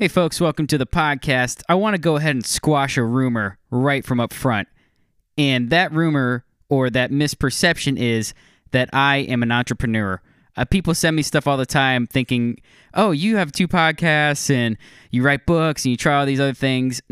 Hey, folks, welcome to the podcast. I want to go ahead and squash a rumor right from up front. And that rumor or that misperception is that I am an entrepreneur. Uh, people send me stuff all the time thinking, oh, you have two podcasts and you write books and you try all these other things.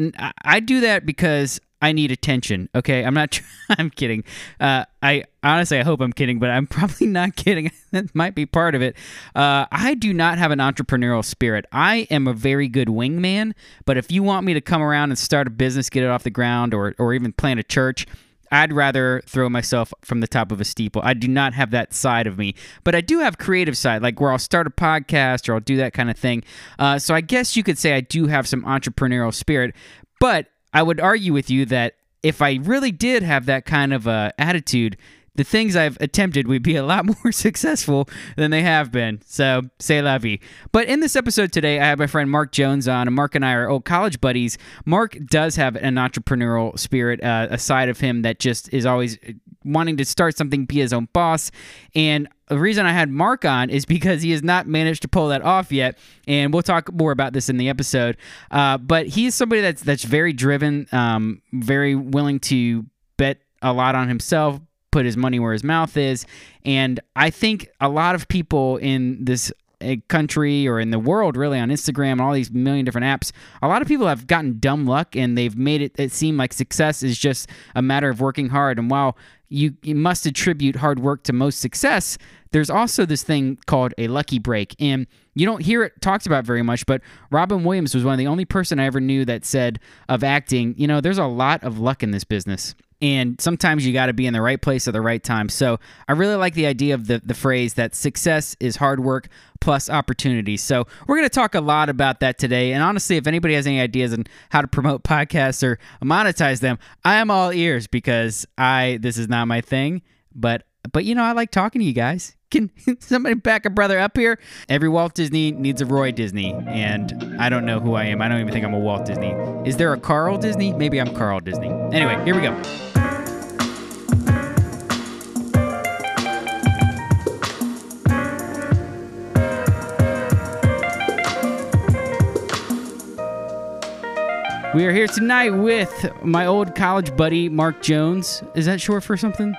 I do that because I need attention. Okay, I'm not. I'm kidding. Uh, I honestly, I hope I'm kidding, but I'm probably not kidding. that might be part of it. Uh, I do not have an entrepreneurial spirit. I am a very good wingman, but if you want me to come around and start a business, get it off the ground, or or even plant a church. I'd rather throw myself from the top of a steeple. I do not have that side of me, but I do have creative side, like where I'll start a podcast or I'll do that kind of thing. Uh, so I guess you could say I do have some entrepreneurial spirit, but I would argue with you that if I really did have that kind of uh, attitude, the things I've attempted would be a lot more successful than they have been. So, say la vie. But in this episode today, I have my friend Mark Jones on, and Mark and I are old college buddies. Mark does have an entrepreneurial spirit, uh, a side of him that just is always wanting to start something, be his own boss. And the reason I had Mark on is because he has not managed to pull that off yet, and we'll talk more about this in the episode. Uh, but he's somebody that's that's very driven, um, very willing to bet a lot on himself, put his money where his mouth is, and I think a lot of people in this uh, country or in the world really on Instagram and all these million different apps a lot of people have gotten dumb luck and they've made it, it seem like success is just a matter of working hard and while you, you must attribute hard work to most success. There's also this thing called a lucky break. And you don't hear it talked about very much but robin williams was one of the only person i ever knew that said of acting you know there's a lot of luck in this business. And sometimes you got to be in the right place at the right time. So I really like the idea of the, the phrase that success is hard work plus opportunities. So we're going to talk a lot about that today. And honestly, if anybody has any ideas on how to promote podcasts or monetize them, I am all ears because I this is not my thing. But but you know, I like talking to you guys. Can somebody back a brother up here? Every Walt Disney needs a Roy Disney, and I don't know who I am. I don't even think I'm a Walt Disney. Is there a Carl Disney? Maybe I'm Carl Disney. Anyway, here we go. We are here tonight with my old college buddy, Mark Jones. Is that short for something?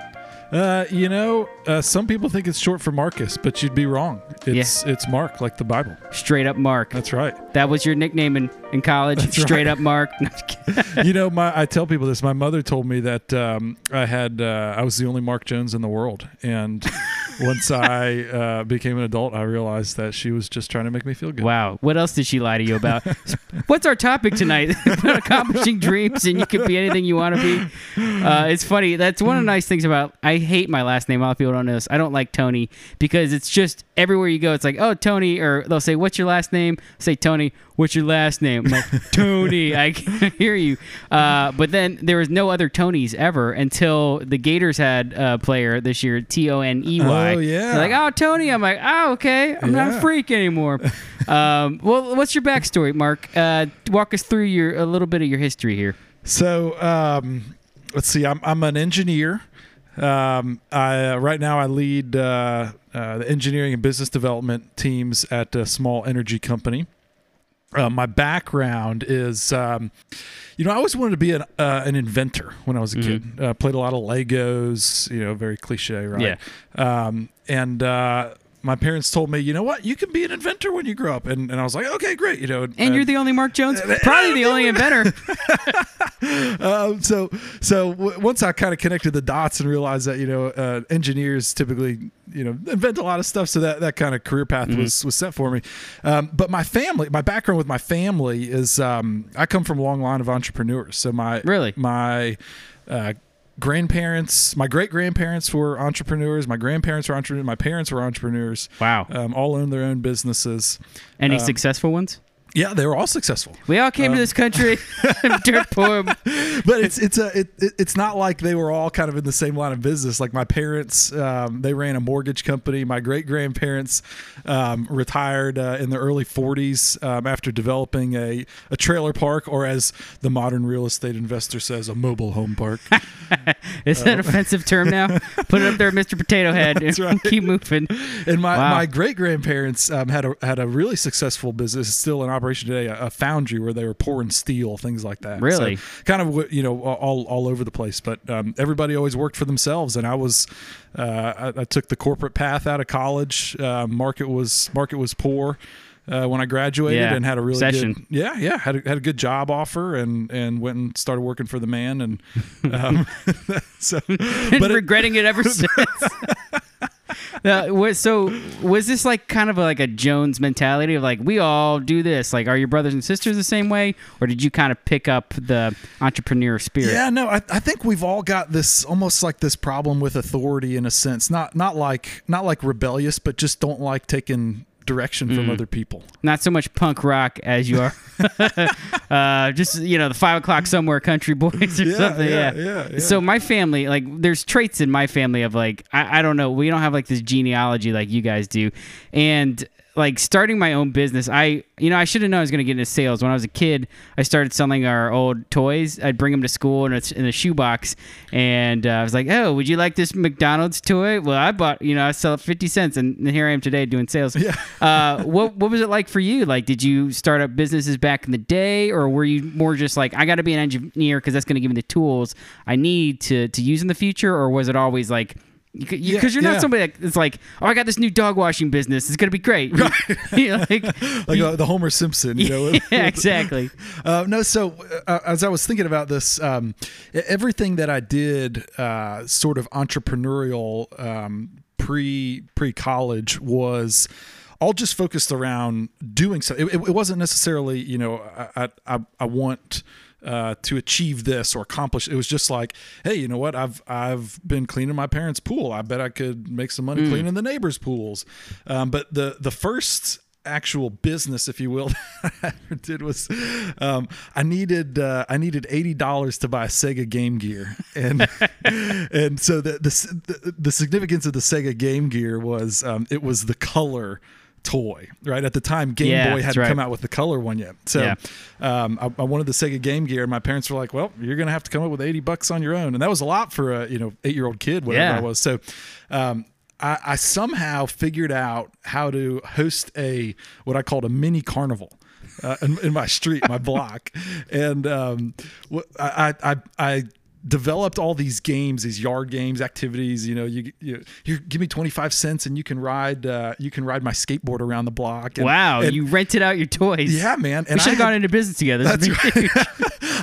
Uh, you know, uh, some people think it's short for Marcus, but you'd be wrong. It's it's Mark, like the Bible. Straight up Mark. That's right. That was your nickname in, in college? That's Straight right. up Mark? you know, my I tell people this. My mother told me that um, I had uh, I was the only Mark Jones in the world, and once I uh, became an adult, I realized that she was just trying to make me feel good. wow. What else did she lie to you about? What's our topic tonight? Accomplishing dreams, and you could be anything you want to be. Uh, it's funny. That's one of the nice things about. I hate my last name. A lot of people don't know this. I don't like Tony because it's just everywhere you go. It's like, oh, Tony, or they'll say, "What's your last name?" say, Tony. What's your last name? I'm like, Tony. I can't hear you. Uh, but then there was no other Tonys ever until the Gators had a player this year, T O N E Y. Oh, yeah. They're like, oh, Tony. I'm like, oh, okay. I'm not a freak anymore. um, well, what's your backstory, Mark? Uh, walk us through your a little bit of your history here. So um, let's see. I'm I'm an engineer. Um, I uh, right now I lead uh, uh, the engineering and business development teams at a small energy company. Uh, my background is, um, you know, I always wanted to be an uh, an inventor when I was a kid. Uh, played a lot of Legos, you know, very cliche, right? Yeah. Um, and uh, my parents told me, you know what, you can be an inventor when you grow up, and, and I was like, okay, great, you know. And you're the only Mark Jones, probably the only inventor. um, so so w- once I kind of connected the dots and realized that you know uh, engineers typically you know invent a lot of stuff, so that that kind of career path Mm-hmm. was was set for me. Um, but my family, my background with my family is um, I come from a long line of entrepreneurs. So my Really? my uh, grandparents, my great grandparents were entrepreneurs. My grandparents were entrepreneurs. My parents were entrepreneurs. Wow. Um, all owned their own businesses. Any um, successful ones? Yeah, they were all successful. We all came to this country dirt poor. but it's it's a it, it- it's not like they were all kind of in the same line of business. Like my parents, um, they ran a mortgage company. My great grandparents um, retired uh, in the early 40s um, after developing a a trailer park, or as the modern real estate investor says, a mobile home park. Is that an offensive term now? Put it up there, Mr. Potato Head. That's right. Keep moving. And my, Wow. my great grandparents um, had a had a really successful business still in operation today, a, a foundry where they were pouring steel, things like that. Really? So kind of you know all all over the place. But um, everybody always worked for themselves, and I was uh, I, I took the corporate path out of college. Uh, market was market was poor. Uh, when I graduated Yeah, and had a really recession. good yeah yeah had a, had a good job offer and and went and started working for the man and um, so but it, regretting it ever since. What, so was this like kind of like a Jones mentality of like we all do this? Like, are your brothers and sisters the same way, or did you kind of pick up the entrepreneur spirit? Yeah, no, I, I think we've all got this almost like this problem with authority in a sense. Not not like not like rebellious, but just don't like taking direction Mm. from other people. Not so much punk rock as you are, uh, just you know the five o'clock somewhere country boys or Yeah, something. yeah, Yeah, yeah, yeah. So my family, like, there's traits in my family of like I, I don't know, we don't have like this genealogy like you guys do, and like starting my own business, I you know I should have known I was going to get into sales. When I was a kid, I started selling our old toys. I'd bring them to school in a, in a shoebox, and uh, I was like, "Oh, would you like this McDonald's toy?" Well, I bought, you know, I sell it fifty cents, and here I am today doing sales. Yeah. uh, what what was it like for you? Like, did you start up businesses back in the day, or were you more just like, I got to be an engineer because that's going to give me the tools I need to to use in the future, or was it always like? Because you, Yeah, are not yeah. somebody that's like, oh, I got this new dog washing business. It's gonna be great. You know, like, Like uh, the Homer Simpson, you know. yeah, exactly. Uh, no, so uh, as I was thinking about this, um, everything that I did, uh, sort of entrepreneurial, um, pre pre college, was all just focused around doing so. It, it, it wasn't necessarily, you know, I, I- I want. Uh, to achieve this or accomplish, it was just like, hey, you know what? I've I've been cleaning my parents' pool. I bet I could make some money cleaning the neighbors' pools. Um, but the the first actual business, if you will, that I did was um, I needed uh, I needed eighty dollars to buy a Sega Game Gear, and and so the, the the significance of the Sega Game Gear was um, it was the color toy right at the time game Yeah, boy hadn't right. come out with the color one yet so Yeah. um, I, I wanted the sega game gear and my parents were like well you're gonna have to come up with 80 bucks on your own and that was a lot for a you know eight year old kid whatever Yeah. i was so um, I, I somehow figured out how to host a what I called a mini carnival uh, in, in my street, my block, and um, I I I developed all these games, these yard games, activities. You know, you you, you give me twenty five cents and you can ride uh, you can ride my skateboard around the block. And, Wow, and- you rented out your toys. yeah, man. we should have gone into business together. That's huge.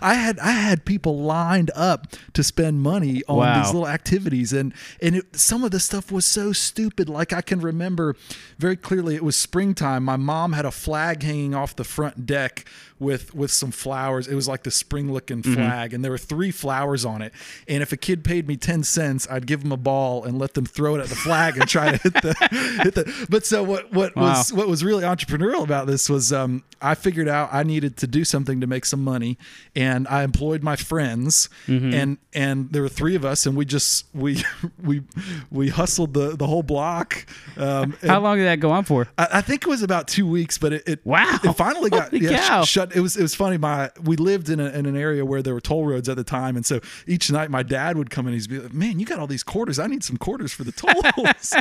I had I had people lined up to spend money on Wow. these little activities, and and it, some of the stuff was so stupid. Like I can remember very clearly, it was springtime. My mom had a flag hanging off the front deck with with some flowers. It was like the spring looking Mm-hmm. flag, and there were three flowers on it. And if a kid paid me ten cents, I'd give them a ball and let them throw it at the flag and try to hit the hit the. But so what what was what was really entrepreneurial about this was um, I figured out I needed to do something to make some money, and I employed my friends, Mm-hmm. and and there were three of us, and we just we we we hustled the the whole block. Um, How long did that go on for? I, I think it was about two weeks, but it, it Wow. it finally got yeah, sh- cow. Shut. It was it was funny. My we lived in, a, in an area where there were toll roads at the time, and so each night my dad would come in. He'd be like, "Man, you got all these quarters. I need some quarters for the tolls."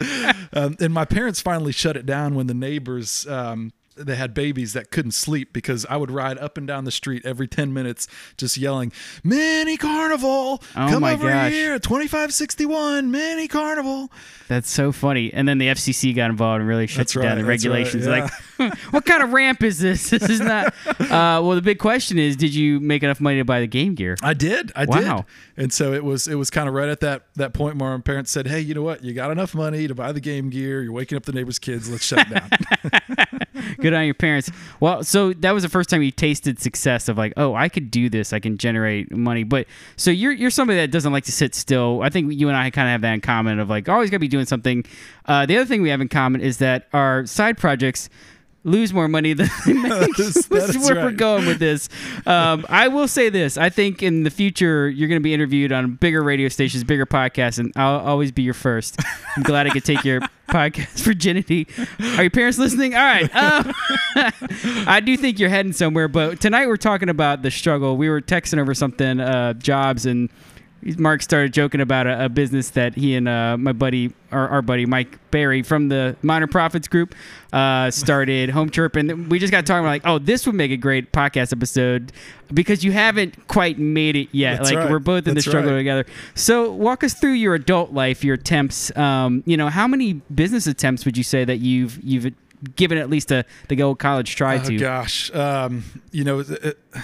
um, and my parents finally shut it down when the neighbors. Um, they had babies that couldn't sleep because I would ride up and down the street every 10 minutes just yelling, Mini Carnival! Oh Come over gosh. here! 2561 Mini Carnival. That's so funny. And then the FCC got involved and really shut That's down. right, The that's right, regulations, yeah. like, what kind of ramp is this? This is not. Uh, well, the big question is, did you make enough money to buy the Game Gear? I did. I Wow. did. And so it was it was kind of right at that that point where my parents said, "Hey, you know what? You got enough money to buy the game gear. You're waking up the neighbors' kids. Let's shut it down." Good on your parents. Well, so that was the first time you tasted success of like, oh, I could do this. I can generate money. But so you're you're somebody that doesn't like to sit still. I think you and I kind of have that in common of like always got to be doing something. Uh, the other thing we have in common is that our side projects lose more money than they make. This is where we're going with this. Um, I will say this: I think in the future you're going to be interviewed on bigger radio stations, bigger podcasts, and I'll always be your first. I'm glad I could take your podcast virginity. Are your parents listening? All right. Um, I do think you're heading somewhere, but tonight we're talking about the struggle. We were texting over something, uh, jobs, and Mark started joking about a, a business that he and uh, my buddy, our, our buddy Mike Barry from the Minor Profits Group, uh, started Home Chirp, and we just got talking like, oh, this would make a great podcast episode because you haven't quite made it yet. That's like right. we're both in That's the struggle right. together. So walk us through your adult life, your attempts. Um, you know, how many business attempts would you say that you've you've given at least a the old college try Oh to? gosh, um, you know, it, uh,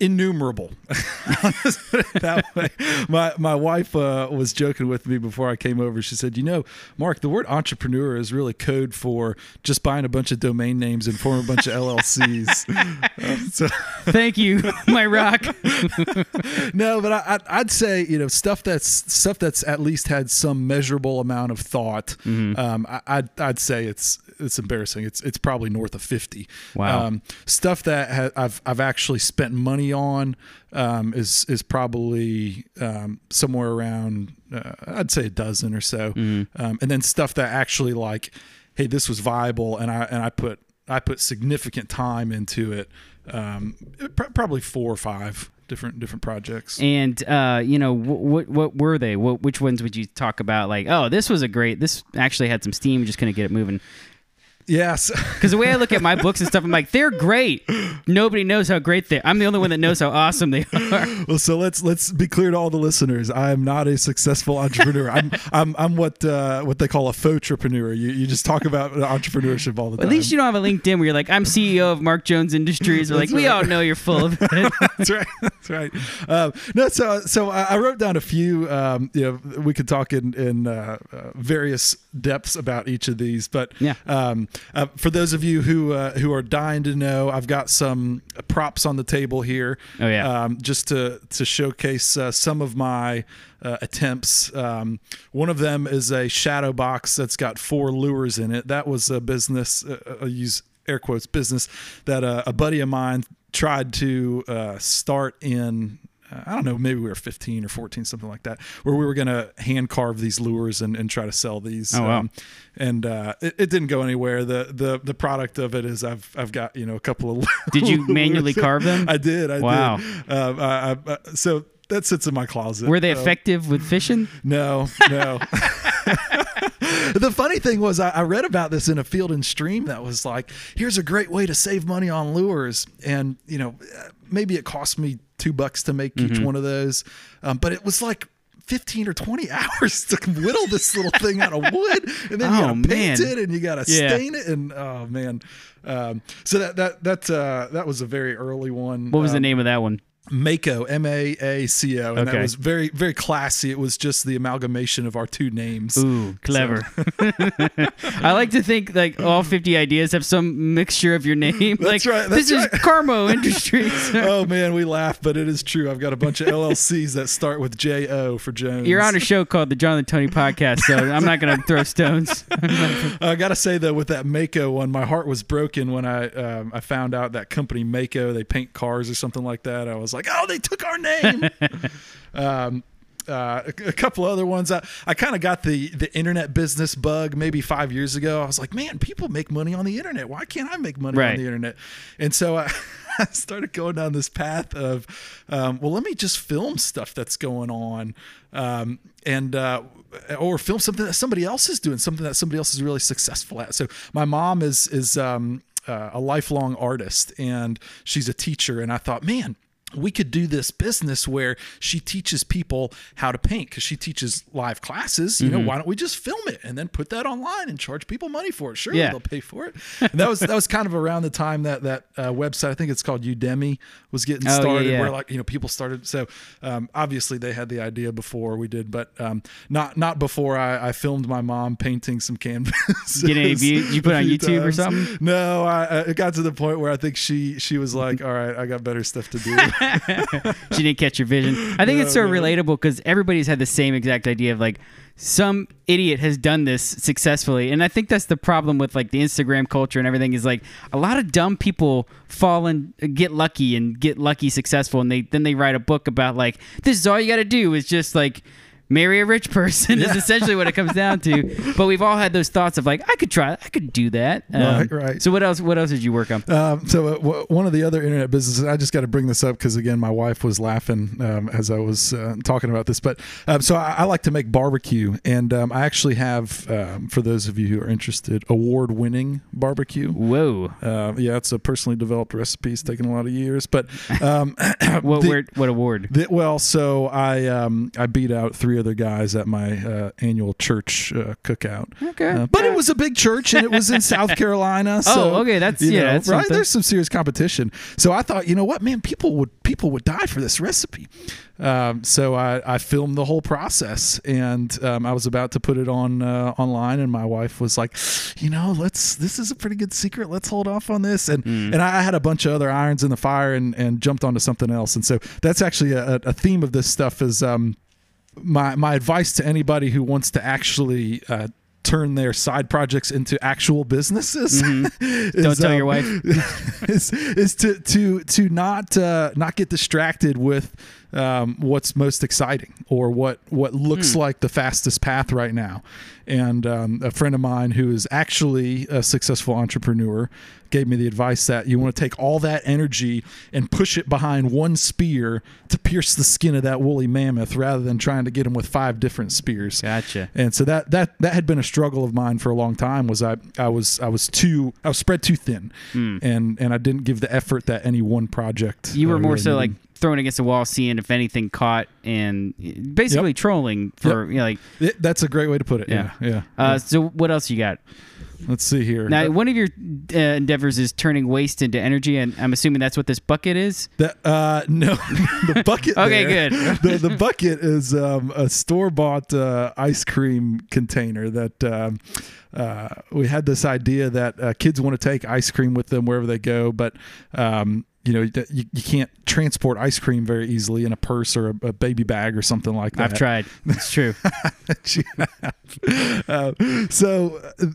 innumerable. that way, my my wife uh, was joking with me before I came over. She said, "You know, Mark, the word entrepreneur is really code for just buying a bunch of domain names and forming a bunch of LLCs." So Thank you, my rock. no, but I, I'd say you know stuff that's stuff that's at least had some measurable amount of thought. Mm-hmm. Um, I, I'd I'd say it's it's embarrassing. It's it's probably north of fifty. Wow. Um, stuff that ha- I've I've actually spent money on um, is is probably um, somewhere around uh, I'd say a dozen or so. Mm-hmm. Um, and then stuff that actually like, hey, this was viable, and I and I put I put significant time into it. Um, pr- probably four or five different different projects. And uh, you know, what what, what were they? What, which ones would you talk about? Like, oh, this was a great. This actually had some steam. Just couldn't get it moving. Yes. Because the way I look at my books and stuff, I'm like, they're great. Nobody knows how great they. Are. I'm the only one that knows how awesome they are. well, so let's let's be clear to all the listeners. I am not a successful entrepreneur. I'm I'm I'm what uh, what they call a faux entrepreneur. You you just talk about entrepreneurship all the time. At least you don't have a LinkedIn where you're like, I'm CEO of Mark Jones Industries. We're like, That's we all know you're full of it. that's right. That's right. Um, no, so so I I wrote down a few. Um, you know, we could talk in in uh, uh, various depths about each of these, but Yeah. Um, uh, for those of you who uh, who are dying to know, I've got some props on the table here. Oh, yeah. Um, just to to showcase uh, some of my. Uh, attempts. Um, one of them is a shadow box that's got four lures in it. That was a business. Uh, I use air quotes business that uh, a buddy of mine tried to uh, start in uh, I don't know, maybe we were 15 or 14, something like that, where we were going to hand carve these lures and, and try to sell these. Oh, wow. Um, and uh, it, it didn't go anywhere. The, the the product of it is I've I've got you know a couple of. Did you manually carve them? I did. I Wow. did. Um, I, I, I, so that sits in my closet. Were they Uh, effective with fishing? no, no. the funny thing was, I, I read about this in a Field and Stream that was like, here's a great way to save money on lures. And, you know, maybe it cost me two bucks to make each Mm-hmm. one of those. Um, but it was like, 15 or 20 hours to whittle this little thing out of wood and then you Oh, gotta paint man. it and you gotta Yeah. stain it and oh man um, so that that that uh, that was a very early one What was the Um, name of that one? Maaco, M A A C O, and Okay. that was very, very classy. It was just the amalgamation of our two names. Ooh, clever. I like to think like all 50 ideas have some mixture of your name. like, right, This that's is Carmo Industries. oh man, we laugh, but it is true. I've got a bunch of LLCs that start with J O for Jones. You're on a show called the John and Tony Podcast, so I'm not going to throw stones. I gotta say though, with that Maaco one, my heart was broken when I um, I found out that company Maaco they paint cars or something like that. I was like, oh, they took our name. um, uh, a, a couple other ones. I, I kind of got the the internet business bug maybe five years ago. I was like, man, people make money on the internet. Why can't I make money Right. on the internet? And so I, I started going down this path of, um, well, let me just film stuff that's going on, um, and uh, or film something that somebody else is doing, something that somebody else is really successful at. So my mom is is um, uh, a lifelong artist, and she's a teacher, and I thought, man we could do this business where she teaches people how to paint because she teaches live classes. You know, Mm-hmm. why don't we just film it and then put that online and charge people money for it? Sure, Yeah. they'll pay for it. And that was that was kind of around the time that that uh, website, I think it's called Udemy, was getting Oh, yeah, started. yeah. Where like you know people started. So um, obviously they had the idea before we did, but um, not not before I, I filmed my mom painting some canvases. Get any views? You put on YouTube or something? No, I, I- it got to the point where I think she she was like, "All right, I got better stuff to do." she didn't catch your vision. I think it's so No, no. relatable because everybody's had the same exact idea of like some idiot has done this successfully, and I think that's the problem with like the Instagram culture and everything is like a lot of dumb people fall and get lucky and get lucky successful, and they then they write a book about like this is all you got to do is just like marry a rich person is essentially what it comes down to. But we've all had those thoughts of like, I could try, I could do that. Um, Right, right. So what else? What else did you work on? Um, so uh, w- one of the other internet businesses, I just got to bring this up because again, my wife was laughing um, as I was uh, talking about this. But um, so I, I like to make barbecue, and um, I actually have, um, for those of you who are interested, award-winning barbecue. Whoa! Uh, yeah, it's a personally developed recipe. It's taken a lot of years, but um, What the- what award? the- well, so I um, I beat out three other guys at my uh, annual church uh, cookout. Okay. Uh, but it was a big church and it was in South Carolina. So, Oh, okay, that's- yeah, know, that's right. something. There's some serious competition. So I thought, you know what, man, people would people would die for this recipe. Um, so I, I filmed the whole process and um, I was about to put it on uh, online, and my wife was like, you know, let's this is a pretty good secret. Let's hold off on this. And Hmm. and I had a bunch of other irons in the fire and and jumped onto something else. And so that's actually a, a theme of this stuff is. Um, my my advice to anybody who wants to actually uh, turn their side projects into actual businesses is, Mm-hmm. Don't tell your um, wife. is, is to to to not uh, not get distracted with um, what's most exciting or what what looks like the fastest path right now. And um, a friend of mine who is actually a successful entrepreneur gave me the advice that you want to take all that energy and push it behind one spear to pierce the skin of that woolly mammoth rather than trying to get him with five different spears. Gotcha. And so that that that had been a struggle of mine for a long time. Was I I was I was too I was spread too thin, and and I didn't give the effort that any one project. You were uh, more so like throwing against the wall, seeing if anything caught, and basically trolling for you know, like. It- that's a great way to put it. Yeah. Yeah, yeah. Uh, so what else you got? Let's see here. Now, one of your uh, endeavors is turning waste into energy, and I'm assuming that's what this bucket is. That uh no, the bucket. Okay, there- good. The the bucket is um, a store bought uh, ice cream container that um, uh, we had this idea that uh, kids want to take ice cream with them wherever they go, but um, you know you, you can't transport ice cream very easily in a purse or a, a baby bag or something like that. I've tried. It's true. uh, so uh,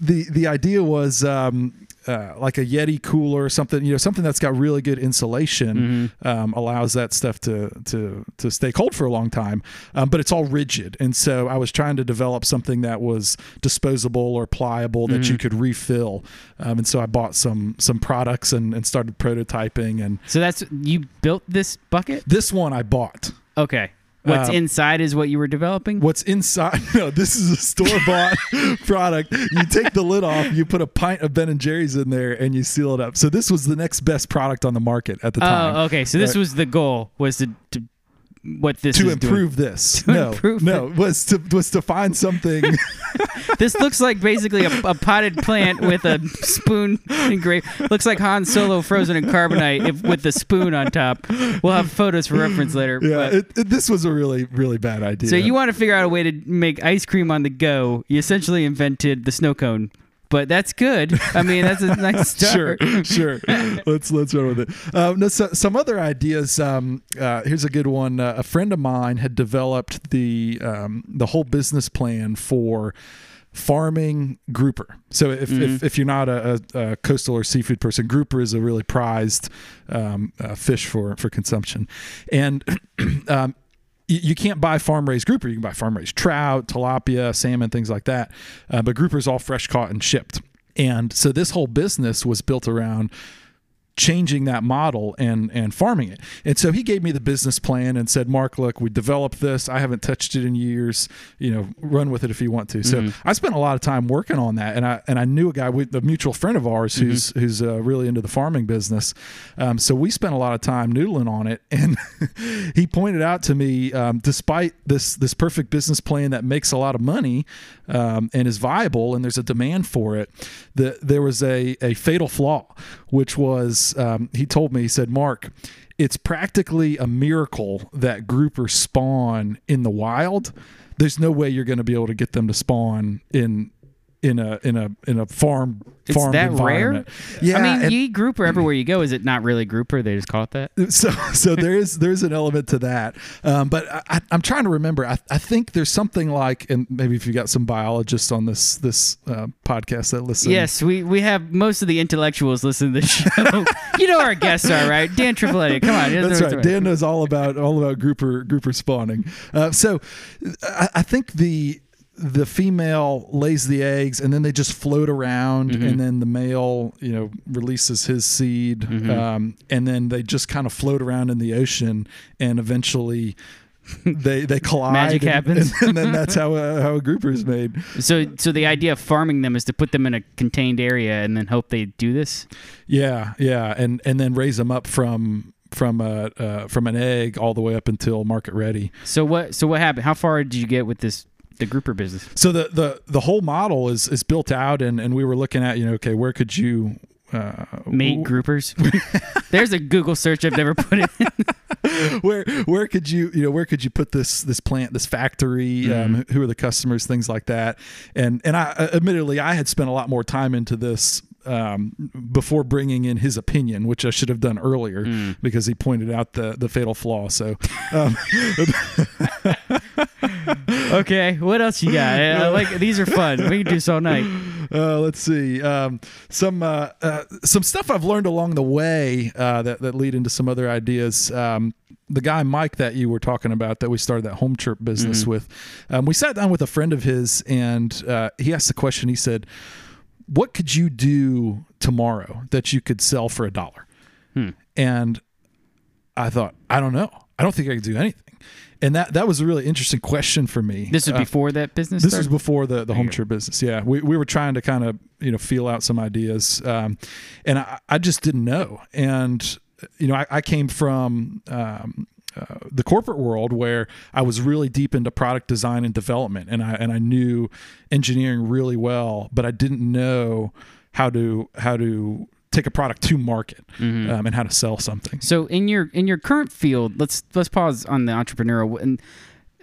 the the idea was um, uh, like a Yeti cooler or something, you know, something that's got really good insulation um, allows that stuff to to to stay cold for a long time, um, but it's all rigid. And so I was trying to develop something that was disposable or pliable that you could refill. Um, and so I bought some some products and, and started prototyping. And So that's you built this bucket. this one I bought. Okay. What's Uh, inside is what you were developing. What's inside? No, this is a store bought product. You take the lid off, you put a pint of Ben and Jerry's in there, and you seal it up. So this was the next best product on the market at the time. Oh, okay. So this Right. was the goal was to, to what this To improve this, To no, improve no, was to was to find something. This looks like basically a, a potted plant with a spoon engraved. Looks like Han Solo frozen in carbonite if, with the spoon on top. We'll have photos for reference later. yeah, but- it, it, this was a really really bad idea. So you want to figure out a way to make ice cream on the go. You essentially invented the snow cone. But that's good. I mean, that's a nice start. sure. sure. Let's let's run with it. Um, no, so, some other ideas. Um, uh, here's a good one. Uh, a friend of mine had developed the um, the whole business plan for farming grouper. So if if, if you're not a, a, a coastal or seafood person, grouper is a really prized um, uh, fish for for consumption, and um, you can't buy farm raised grouper. You can buy farm raised trout, tilapia, salmon, things like that. Uh, but grouper is all fresh caught and shipped. And so this whole business was built around changing that model and and farming it. And so he gave me the business plan and said, "Mark, look, we developed this. I haven't touched it in years. You know, run with it if you want to." So I spent a lot of time working on that, and I and I knew a guy with a mutual friend of ours who's who's uh, really into the farming business. Um, so we spent a lot of time noodling on it, and he pointed out to me, um, despite this this perfect business plan that makes a lot of money um, and is viable, and there's a demand for it, that there was a a fatal flaw, which was um, he told me he said, Mark, it's practically a miracle that groupers spawn in the wild. There's no way you're going to be able to get them to spawn in in a in a in a farm It's farm that rare? environment. Yeah, I mean, and- you eat grouper everywhere you go. Is it not really grouper? They just call it that. so so there is there's an element to that um, but I, i'm trying to remember I, I think there's something like and maybe if you got some biologists on this this uh, podcast that listen Yes, we, we have most of the intellectuals listen to the show. you know our guests are right. Dan Tripletti, come on. that's right dan knows all about all about grouper grouper spawning uh, so I, I think the the female lays the eggs and then they just float around Mm-hmm. and then the male you know releases his seed Mm-hmm. um, and then they just kind of float around in the ocean and eventually they they collide Magic and, happens. and, then that's how a, how a grouper is made So so the idea of farming them is to put them in a contained area and then hope they do this. yeah yeah and and then raise them up from from a uh, from an egg all the way up until market ready So what so what happened? How far did you get with this the grouper business? So the the the whole model is is built out, and and we were looking at you know okay where could you uh, Mate groupers. There's a Google search I've never put in. where where could you you know where could you put this this plant this factory um, who are the customers things like that and and I uh, admittedly I had spent a lot more time into this um, before bringing in his opinion which I should have done earlier because he pointed out the the fatal flaw so um, okay, what else you got? I like these are fun. We can do this all night. Uh, let's see um, some uh, uh, some stuff I've learned along the way uh, that that lead into some other ideas. Um, the guy Mike that you were talking about that we started that home chirp business with, um, we sat down with a friend of his and uh, he asked the question. He said, "What could you do tomorrow that you could sell for a dollar?" And I thought, I don't know. I don't think I could do anything. And that that was a really interesting question for me. This was Uh, before that business. this was before the, the home chirp business. Yeah, we, we were trying to kind of you know feel out some ideas, um, and I, I just didn't know. And you know, I, I came from um, uh, the corporate world where I was really deep into product design and development, and I and I knew engineering really well, but I didn't know how to how to take a product to market Mm-hmm. um, and how to sell something. So in your in your current field, let's let's pause on the entrepreneurial. And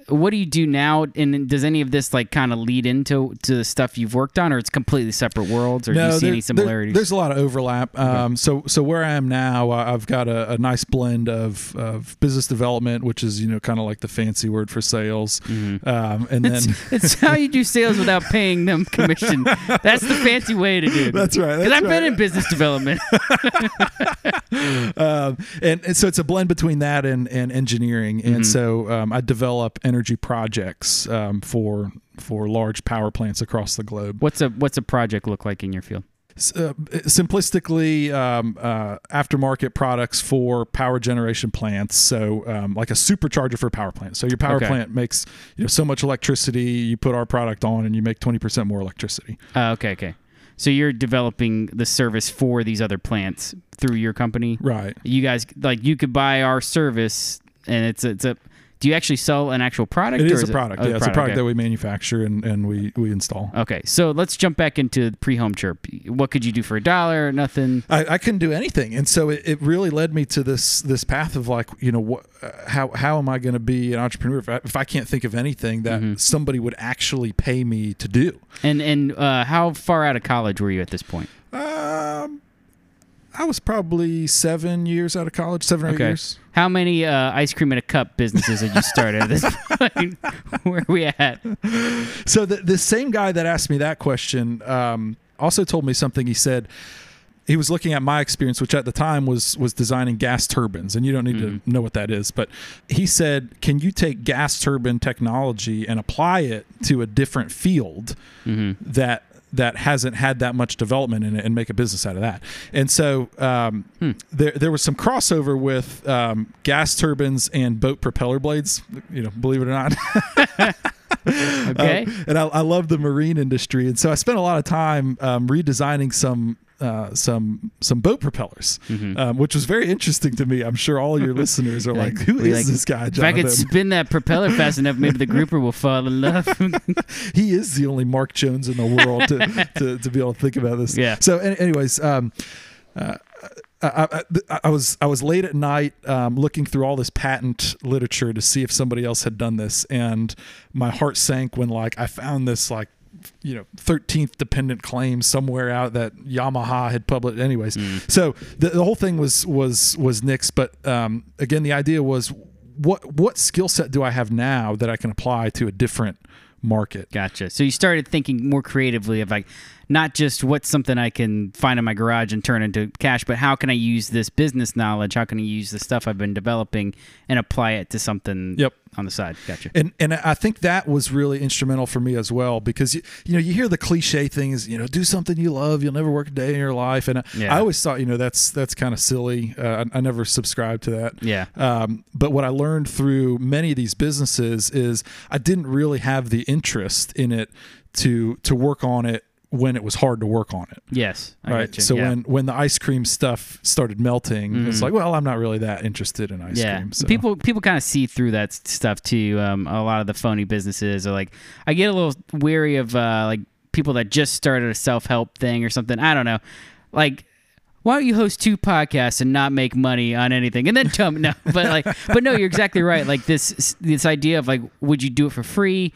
what do you do now? And does any of this like kind of lead into to the stuff you've worked on, or it's completely separate worlds, or do you see there- any there- similarities? there's a lot of overlap. Um, so so where I am now, uh, I've got a, a nice blend of, of business development, which is you know kind of like the fancy word for sales, um, and then it's, how you do sales without paying them commission. That's the fancy way to do it. That's right, Because I've been in business development. um, and, and so it's a blend between that and, and engineering. Mm-hmm. And so um, I develop energy projects um, for for large power plants across the globe. what's a what's a project look like in your field? Uh, simplistically, um, uh, aftermarket products for power generation plants. So, um, like a supercharger for a power plant. So your power Okay. plant makes you know so much electricity. You put our product on, and you make twenty percent more electricity. Uh, okay, okay. So you're developing the service for these other plants through your company. Right. You guys like you could buy our service, and it's a, it's a. Do you actually sell an actual product? It or is a product. oh, yeah, it's a product okay. that we manufacture and, and we we install. Okay, so let's jump back into pre-home chirp. What could you do for a dollar? Nothing. I, I couldn't do anything, and so it, it really led me to this this path of like, you know, what, uh, how how am I going to be an entrepreneur if I, if I can't think of anything that Mm-hmm. somebody would actually pay me to do? And and uh, how far out of college were you at this point? Um, I was probably seven years out of college, seven or eight Okay. years. How many uh, ice cream in a cup businesses had you started at this point? Where are we at? So the the same guy that asked me that question um, also told me something. He said he was looking at my experience, which at the time was was designing gas turbines, and you don't need to know what that is. But he said, "Can you take gas turbine technology and apply it to a different field that?" That hasn't had that much development in it, and make a business out of that. And so um, there, there was some crossover with um, gas turbines and boat propeller blades. You know, believe it or not. Okay. Um, and I, I love the marine industry, and so I spent a lot of time um, redesigning some uh, some some boat propellers, Mm-hmm. um, which was very interesting to me. I'm sure all your listeners are like, "Who is like- this guy?" If I could spin that propeller fast enough, maybe the grouper will fall in love. he is the only Mark Jones in the world to, to, to be able to think about this. Yeah. So, an- anyways, um, uh, I, I, I was I was late at night um, looking through all this patent literature to see if somebody else had done this, and my heart sank when like I found this like you know 13th dependent claim somewhere out that Yamaha had published anyways. So the, the whole thing was was was nixed but um, again the idea was what what skill set do I have now that I can apply to a different market? Gotcha. So you started thinking more creatively of like not just what's something I can find in my garage and turn into cash, but how can I use this business knowledge? How can I use the stuff I've been developing and apply it to something Yep. on the side? Gotcha. and and I think that was really instrumental for me as well because you, you know you hear the cliche things you know do something you love you'll never work a day in your life and I, Yeah. I always thought you know that's that's kind of silly uh, I, I never subscribed to that Yeah. um, but what I learned through many of these businesses is I didn't really have the interest in it to to work on it when it was hard to work on it Yes. I right so yeah. when when the ice cream stuff started melting it's Mhm. like well i'm not really that interested in ice yeah, cream so. people people kind of see through that stuff too. Um, a lot of the phony businesses are like, I get a little weary of uh, like people that just started a self help thing or something. I don't know, like. Why don't you host two podcasts and not make money on anything, and then tell me no? But like, but no, you're exactly right. Like this, this idea of like, would you do it for free?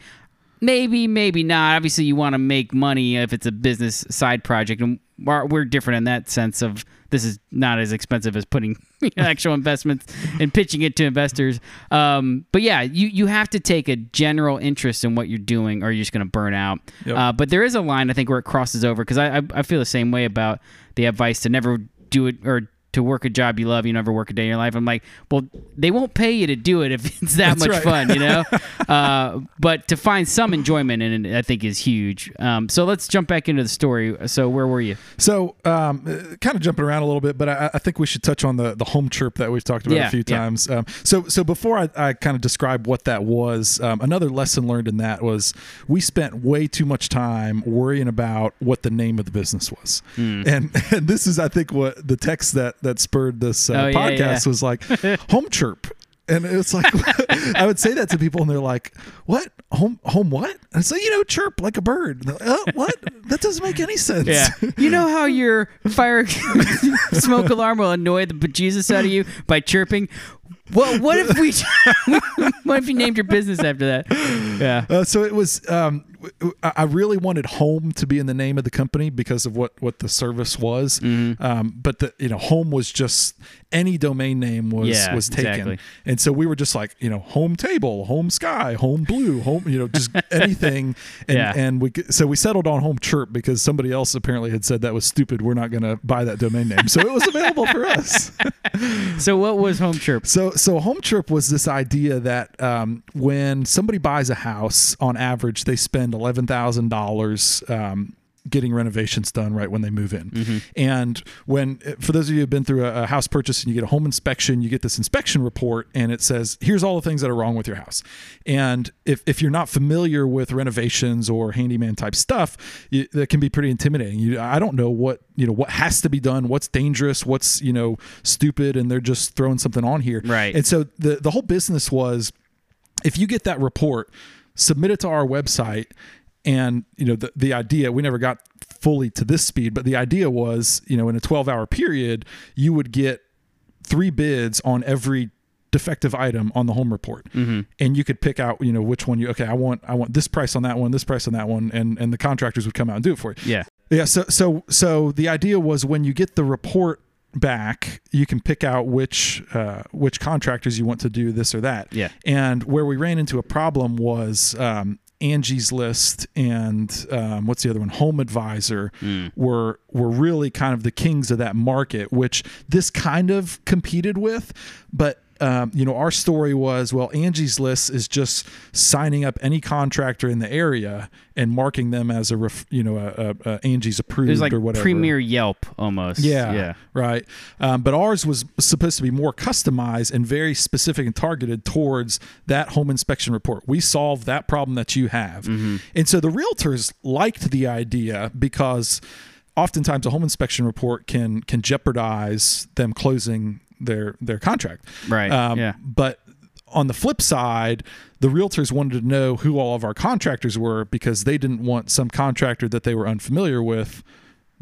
Maybe, maybe not. Obviously, you want to make money if it's a business side project, and we're, different in that sense. Of this is not as expensive as putting actual investments and pitching it to investors. Um, but yeah, you you have to take a general interest in what you're doing, or you're just going to burn out. Yep. Uh, but there is a line I think where it crosses over because I, I I feel the same way about the advice to never do it or to work a job you love, you never work a day in your life. I'm like, well, they won't pay you to do it if it's that That's much right. fun, you know. uh, but to find some enjoyment in it, I think is huge. Um, so let's jump back into the story. So where were you? So, um, kind of jumping around a little bit, but I, I think we should touch on the the home chirp that we've talked about Yeah, a few yeah. times. Um, so, so before I, I kind of describe what that was, um, another lesson learned in that was we spent way too much time worrying about what the name of the business was, Hmm. and, and this is, I think, what the text that that spurred this uh, Oh, yeah, podcast yeah. was like home chirp. And it's like I would say that to people, and they're like, "What home? Home what?" And so you know, chirp like a bird. Like, oh, what? That doesn't make any sense. you know how your fire smoke alarm will annoy the bejesus out of you by chirping. Well, what if we? what if you named your business after that? Yeah. Uh, so it was. Um, I I really wanted home to be in the name of the company because of what what the service was. Mm-hmm. Um, but the you know home was just any domain name was Yeah, was taken, exactly. and so we were just like you know home table, home sky, home blue, home you know just anything. And, Yeah. and we so we settled on home chirp because somebody else apparently had said that was stupid. We're not going to buy that domain name, so it was available for us. So what was home chirp? So, so home chirp was this idea that um, when somebody buys a house, on average, they spend eleven thousand dollars um, getting renovations done right when they move in. And when, for those of you who've been through a, a house purchase and you get a home inspection, you get this inspection report, and it says, "Here's all the things that are wrong with your house." And if if you're not familiar with renovations or handyman type stuff, you, that can be pretty intimidating. You, I don't know what you know what has to be done, what's dangerous, what's you know stupid, and they're just throwing something on here. Right. And so the the whole business was if you get that report, submit it to our website. And you know the the idea we never got fully to this speed, but the idea was you know in a 12 hour period you would get three bids on every defective item on the home report mm-hmm. and you could pick out you know which one you okay i want i want this price on that one this price on that one and and the contractors would come out and do it for you Yeah. yeah. So so so the idea was when you get the report back, you can pick out which uh, which contractors you want to do this or that. Yeah. And where we ran into a problem was um, Angie's List and um, what's the other one? Home Advisor were were really kind of the kings of that market, which this kind of competed with, but. Um, you know, our story was well, Angie's List is just signing up any contractor in the area and marking them as a, ref, you know, a, a, a Angie's approved like or whatever. Premier Yelp almost. Yeah. Yeah. Right. Um, but ours was supposed to be more customized and very specific and targeted towards that home inspection report. We solved that problem that you have. And so the realtors liked the idea because oftentimes a home inspection report can can jeopardize them closing their their contract. Right. Um, yeah. But on the flip side, the realtors wanted to know who all of our contractors were because they didn't want some contractor that they were unfamiliar with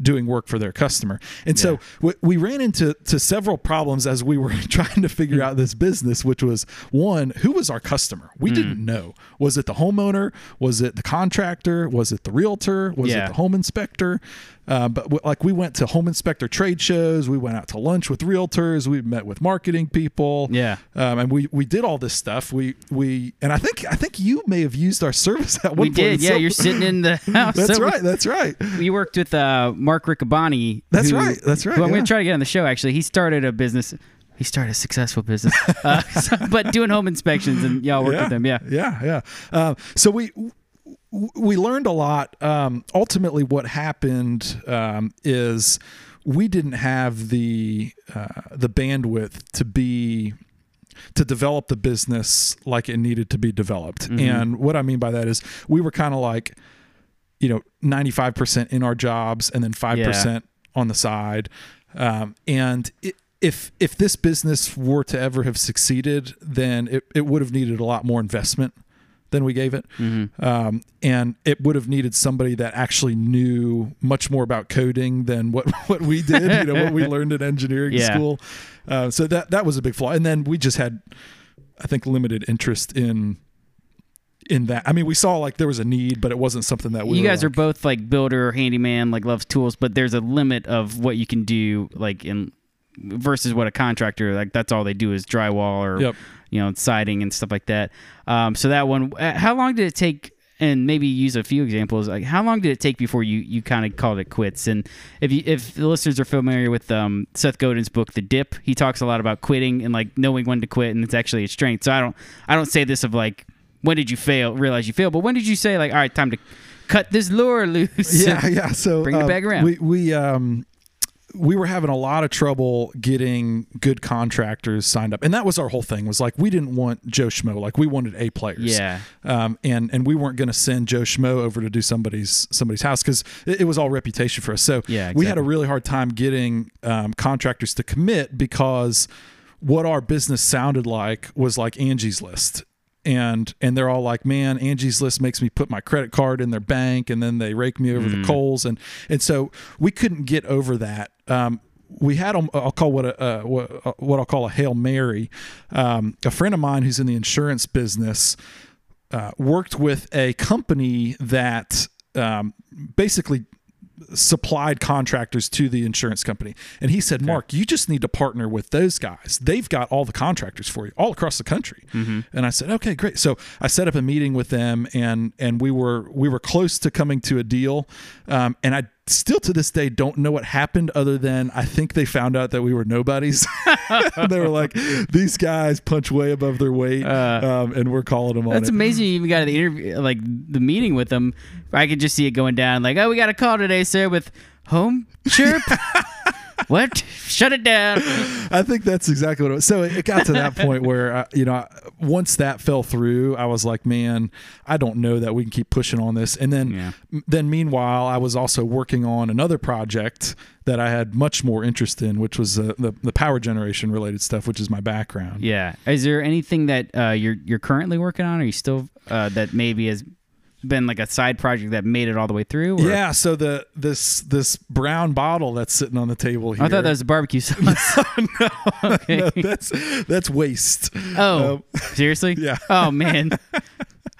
doing work for their customer. And so we, we ran into to several problems as we were trying to figure out this business, which was one, who was our customer? We didn't know. Was it the homeowner? Was it the contractor? Was it the realtor? Was Yeah. it the home inspector? Uh, but w- like we went to home inspector trade shows, we went out to lunch with realtors, we met with marketing people, Yeah. um, and we we did all this stuff. We we and I think I think you may have used our service at one We point. did. Yeah, So- you're sitting in the house. That's So we- right. That's right. We worked with uh, Mark Riccaboni. That's who- right, that's right, Who I'm going to try to get on the show. Actually, he started a business. He started a successful business, uh, so- but doing home inspections, and y'all worked with them. Yeah. yeah, yeah. Um, so we we learned a lot. Um, ultimately, what happened um, is we didn't have the uh, the bandwidth to be to develop the business like it needed to be developed. Mm-hmm. And what I mean by that is we were kind of like, you know, 95% in our jobs and then 5% on the side. Um, and it, if if this business were to ever have succeeded, then it, it would have needed a lot more investment than we gave it. Mm-hmm. Um, and it would have needed somebody that actually knew much more about coding than what, what we did, you know, what we learned in engineering Yeah. school. Uh, so that, that was a big flaw. And then we just had, I think, limited interest in, in that. I mean, we saw like there was a need, but it wasn't something that we you guys are both like builder, handyman, like loves tools, but there's a limit of what you can do, like in versus what a contractor like. That's all they do is drywall or Yep. You know siding and stuff like that. Um, so that one, uh, how long did it take? And maybe use a few examples. Like, how long did it take before you, you kind of called it quits? And if you if the listeners are familiar with um, Seth Godin's book, The Dip, he talks a lot about quitting and like knowing when to quit, and it's actually a strength. So I don't I don't say this of like when did you fail, realize you failed, but when did you say like all right, time to cut this lure loose? yeah, yeah. So Bring it um, back around. We we um we were having a lot of trouble getting good contractors signed up, and that was our whole thing. Was like we didn't want Joe Schmo, like we wanted A players. Yeah. Um, and and we weren't going to send Joe Schmo over to do somebody's somebody's house because it, it was all reputation for us. So Yeah, we had a really hard time getting um, contractors to commit because what our business sounded like was like Angie's List. And and they're all like, man, Angie's List makes me put my credit card in their bank, and then they rake me over the coals, and and so we couldn't get over that. Um, we had I'll call what a uh, what, uh, what I'll call a hail mary. Um, a friend of mine who's in the insurance business uh, worked with a company that um, basically supplied contractors to the insurance company. And he said, Mark, you just need to partner with those guys. They've got all the contractors for you all across the country. And I said, okay, great. So I set up a meeting with them and, and we were, we were close to coming to a deal. Um, and I still to this day don't know what happened other than I think they found out that we were nobodies. they were like, these guys punch way above their weight. um, and we're calling them on That's it. amazing. You even got the interview, like the meeting with them. I could just see it going down. Like, oh, we got a call today, sir, with home chirp. what? Shut it down. I think that's exactly what it was. So it got to that point where, uh, you know, once that fell through, I was like, man, I don't know that we can keep pushing on this. And then, Yeah. m- then meanwhile, I was also working on another project that I had much more interest in, which was uh, the the power generation related stuff, which is my background. Yeah. Is there anything that uh, you're you're currently working on? Are you still uh, that maybe has been like a side project that made it all the way through? or- Yeah, so the this this brown bottle that's sitting on the table here. I thought that was a barbecue sauce. okay. no, that's that's waste. Oh, Um, seriously? yeah. Oh man.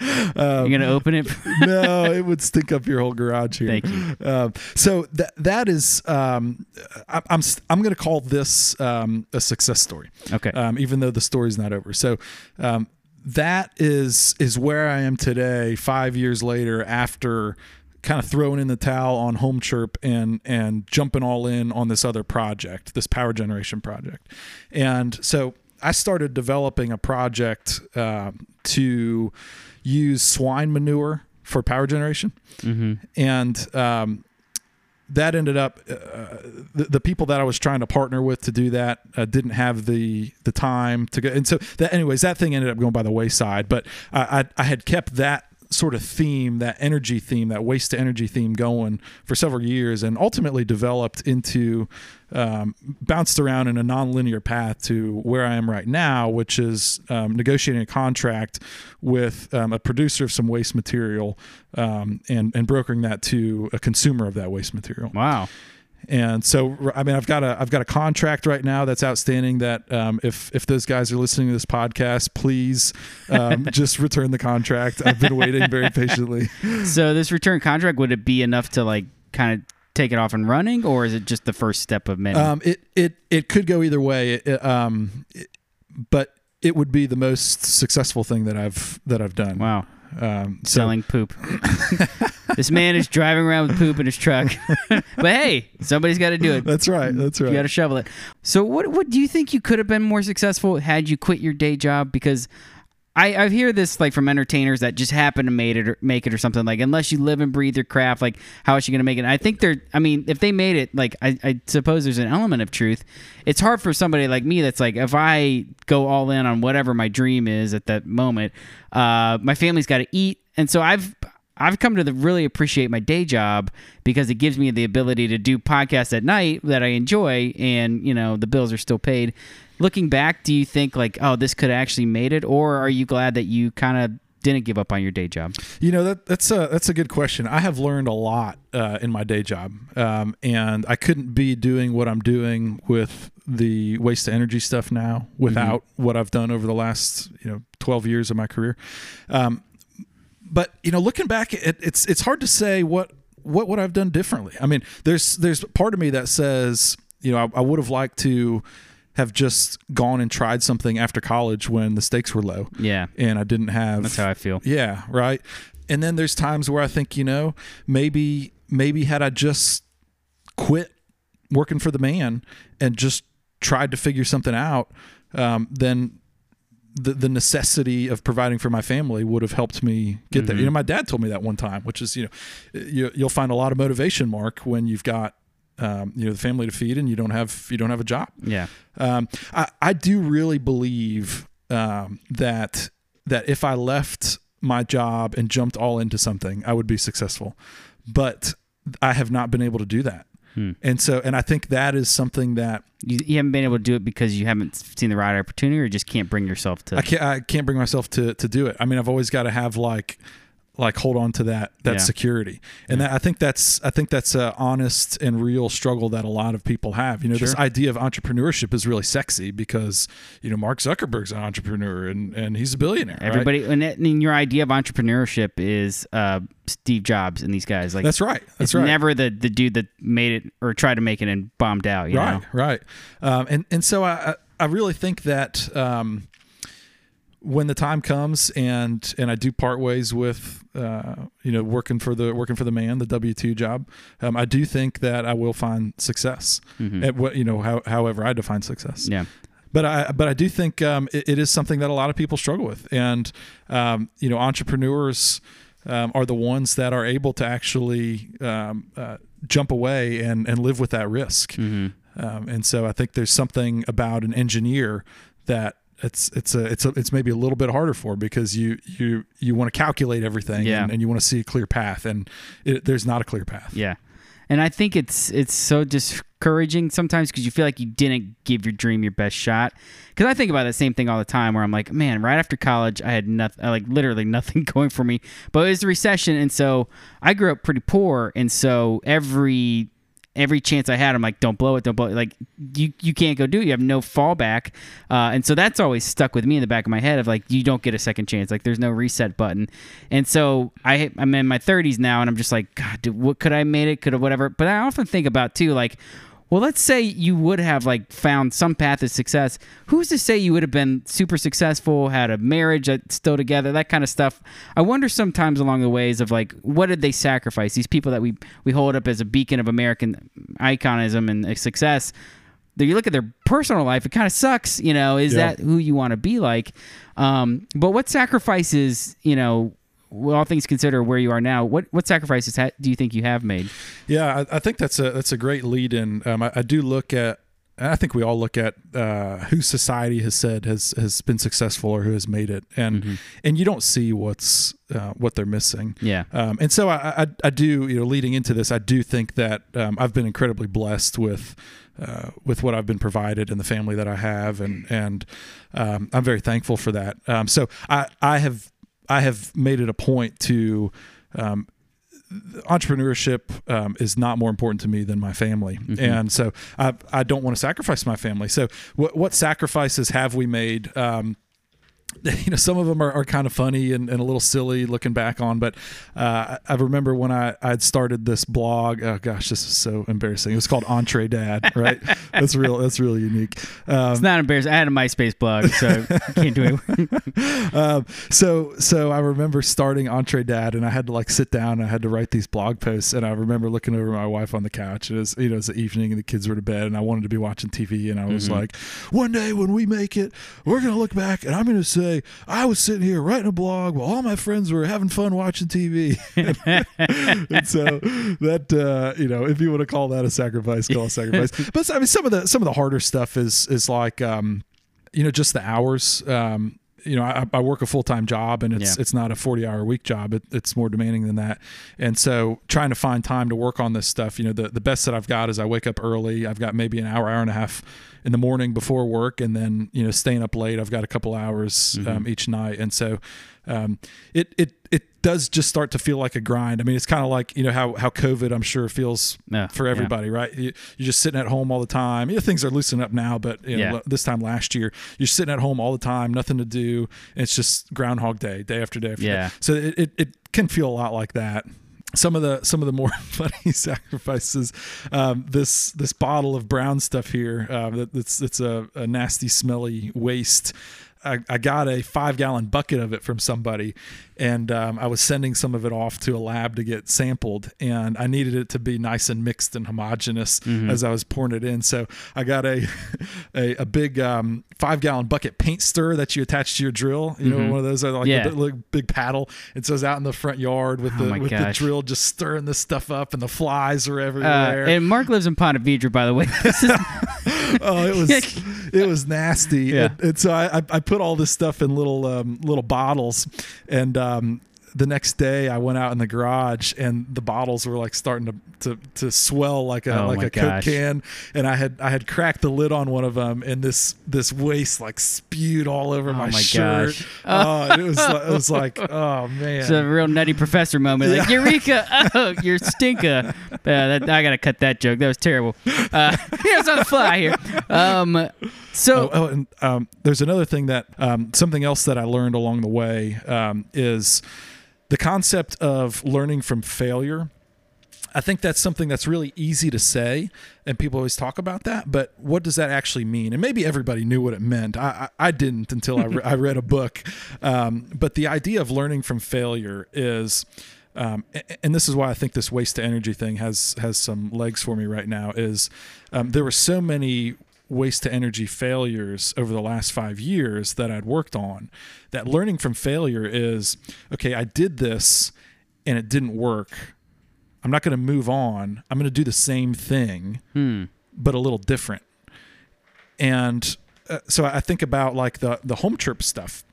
You're gonna open it? no, it would stink up your whole garage here. Thank you. Um, so that that is, um, I, I'm I'm going to call this um, a success story, Okay. um, even though the story's not over. So um, that is is where I am today, five years later, after kind of throwing in the towel on Home Chirp and and jumping all in on this other project, this power generation project, and so I started developing a project um, to use swine manure for power generation, and um, that ended up uh, the, the people that I was trying to partner with to do that uh, didn't have the the time to go, and so that anyways that thing ended up going by the wayside. But I I, I had kept that sort of theme, that energy theme, that waste to energy theme going for several years and ultimately developed into, um, bounced around in a non-linear path to where I am right now, which is um, negotiating a contract with um, a producer of some waste material um, and, and brokering that to a consumer of that waste material. Wow. And so, I mean, I've got a I've got a contract right now that's outstanding. That um, if if those guys are listening to this podcast, please um, just return the contract. I've been waiting very patiently. So this return contract would it be enough to like kind of take it off and running, or is it just the first step of many? Um, it it it could go either way. It, it, um, it- but it would be the most successful thing that I've that I've done. wow. Um, so Selling poop. this man is driving around with poop in his truck. but hey, somebody's got to do it. that's right. That's right. You got to shovel it. So, what what do you think you could have been more successful had you quit your day job? Because I, I hear this like from entertainers that just happen to made it or make it or something like unless you live and breathe your craft, like how is she gonna make it? I think they're I mean, if they made it, like I, I suppose there's an element of truth. It's hard for somebody like me that's like if I go all in on whatever my dream is at that moment, uh, my family's got to eat, and so I've I've come to really appreciate my day job because it gives me the ability to do podcasts at night that I enjoy and, you know, the bills are still paid. Looking back, do you think like, oh, this could actually made it or are you glad that you kind of didn't give up on your day job? You know that that's a that's a good question. I have learned a lot uh, in my day job, um, and I couldn't be doing what I'm doing with the waste to energy stuff now without what I've done over the last you know 12 years of my career. Um, but you know, looking back, it, it's it's hard to say what what would I've done differently. I mean, there's there's part of me that says you know I, I would have liked to have just gone and tried something after college when the stakes were low Yeah. and I didn't have That's how I feel. yeah, right. And then there's times where I think, you know, maybe maybe had I just quit working for the man and just tried to figure something out, um, then the the necessity of providing for my family would have helped me get there. You know, my dad told me that one time, which is, you know, you, you'll find a lot of motivation, Mark, when you've got um, you know the family to feed and you don't have you don't have a job. Yeah. Um, I, I do really believe um, that that if I left my job and jumped all into something, I would be successful. But I have not been able to do that, Hmm. and so and I think that is something that You, you haven't been able to do it because you haven't seen the right opportunity or just can't bring yourself to I can't I can't bring myself to to do it. I mean, I've always got to have like like hold on to that that Yeah. security, and that, I think that's I think that's a honest and real struggle that a lot of people have. You know, this idea of entrepreneurship is really sexy because you know Mark Zuckerberg's an entrepreneur and and he's a billionaire. right? Everybody, and, that- and your idea of entrepreneurship is uh, Steve Jobs and these guys. Like That's right. That's it's right. never the the dude that made it or tried to make it and bombed out. You right know? right um, and and so I I I really think that um, when the time comes and and I do part ways with uh, you know working for the working for the man the W two job um, I do think that I will find success at what you know how, however I define success Yeah. but I but I do think um, it, it is something that a lot of people struggle with, and um, you know, entrepreneurs um, are the ones that are able to actually um, uh, jump away and and live with that risk. Um, and so I think there's something about an engineer that it's it's a it's a, it's maybe a little bit harder for because you you you want to calculate everything Yeah. and, and you want to see a clear path, and it, there's not a clear path. Yeah. And I think it's it's so discouraging sometimes because you feel like you didn't give your dream your best shot. Because I think about that same thing all the time, where I'm like, man, right after college, I had nothing, like literally nothing going for me. But it was the recession, and so I grew up pretty poor, and so every every chance I had, I'm like, don't blow it, don't blow it. Like you you can't go do it. You have no fallback, uh, and so that's always stuck with me in the back of my head of like, you don't get a second chance. Like there's no reset button, and so I I'm in my 30s now, and I'm just like, God, dude, what could I made it? Could have whatever. But I often think about too, like. Well, let's say you would have like found some path of success. Who's to say you would have been super successful, had a marriage that's still together, that kind of stuff? I wonder sometimes along the ways of like, what did they sacrifice? These people that we we hold up as a beacon of American iconism and uh, success. You look at their personal life; it kind of sucks. You know, is Yeah. that who you want to be like? Um, but what sacrifices, you know, well, all things considered, where you are now, what what sacrifices ha- do you think you have made? Yeah, I, I think that's a that's a great lead in. Um, I, I do look at I think we all look at uh, who society has said has has been successful or who has made it, and Mm-hmm. and you don't see what's uh, what they're missing. Yeah. Um, and so I, I, I do, you know, leading into this, I do think that um, I've been incredibly blessed with uh, with what I've been provided and the family that I have, and and um, I'm very thankful for that. Um, so I I have I have made it a point to. Um, entrepreneurship um, is not more important to me than my family, and so I I don't want to sacrifice my family. So what what sacrifices have we made? Um, you know, some of them are, are kind of funny and, and a little silly looking back on, but uh, I remember when I I'd started this blog. Oh gosh, this is so embarrassing. It was called Entree Dad, right? that's real. That's really unique. Um, It's not embarrassing. I had a MySpace blog, so I can't do it. um, so so I remember starting Entree Dad, and I had to like sit down. and I had to write these blog posts, and I remember looking over my wife on the couch. It was you know it was the evening, and the kids were to bed, and I wanted to be watching TV, and I was like, one day when we make it, we're gonna look back, and I'm gonna say I was sitting here writing a blog while all my friends were having fun watching TV. and so that uh, you know, if you want to call that a sacrifice, call it a sacrifice. But I mean, some of the some of the harder stuff is is like um, you know just the hours. Um, you know, I, I work a full time job, and it's Yeah. it's not a forty hour a week job. It, it's more demanding than that. And so, trying to find time to work on this stuff. You know, the the best that I've got is I wake up early. I've got maybe an hour, hour and a half in the morning before work, and then you know, staying up late. I've got a couple hours um, each night, and so um, it it it does just start to feel like a grind. I mean, it's kind of like you know how how COVID I'm sure feels Yeah, for yeah. everybody, right? You, you're just sitting at home all the time. You know, things are loosening up now, but you know, Yeah. this time last year, you're sitting at home all the time, nothing to do. It's just Groundhog Day, day after day after Yeah. day. So it, it, it can feel a lot like that. Some of the some of the more funny sacrifices. Um, this this bottle of brown stuff here. Uh, that, that's it's a, a nasty, smelly waste. I, I got a five gallon bucket of it from somebody, and um, I was sending some of it off to a lab to get sampled, and I needed it to be nice and mixed and homogeneous as I was pouring it in. So I got a a, a big um, five gallon bucket paint stir that you attach to your drill. You know, one of those like Yeah. a big, big paddle. And so I was out in the front yard with Oh the with gosh. the drill, just stirring this stuff up, and the flies are Uh, everywhere. and Mark lives in Ponte Vedra, by the way. Oh, it was it was nasty. Yeah. And, and so I I put all this stuff in little um, little bottles, and um, the next day I went out in the garage, and the bottles were like starting to to, to swell like a Oh like a gosh. coke can, and I had I had cracked the lid on one of them, and this this waste like spewed all over my, Oh my shirt. gosh. Oh, it was like, it was like oh man. it's a real nutty professor moment. Like, Eureka! Oh, you're stinka. Uh, that, I got to cut that joke. That was terrible. Uh, here's on the fly here. Um, so, Oh, oh, and um, there's another thing that um, something else that I learned along the way um, is the concept of learning from failure. I think that's something that's really easy to say, and people always talk about that. But what does that actually mean? And maybe everybody knew what it meant. I, I, I didn't until I, re- I read a book. Um, but the idea of learning from failure is, um, and this is why I think this waste to energy thing has has some legs for me right now. Is um, there were so many waste to energy failures over the last five years that I'd worked on. That learning from failure is okay. I did this and it didn't work. I'm not going to move on. I'm going to do the same thing, hmm, but a little different. And uh, so I think about like the the home chirp stuff.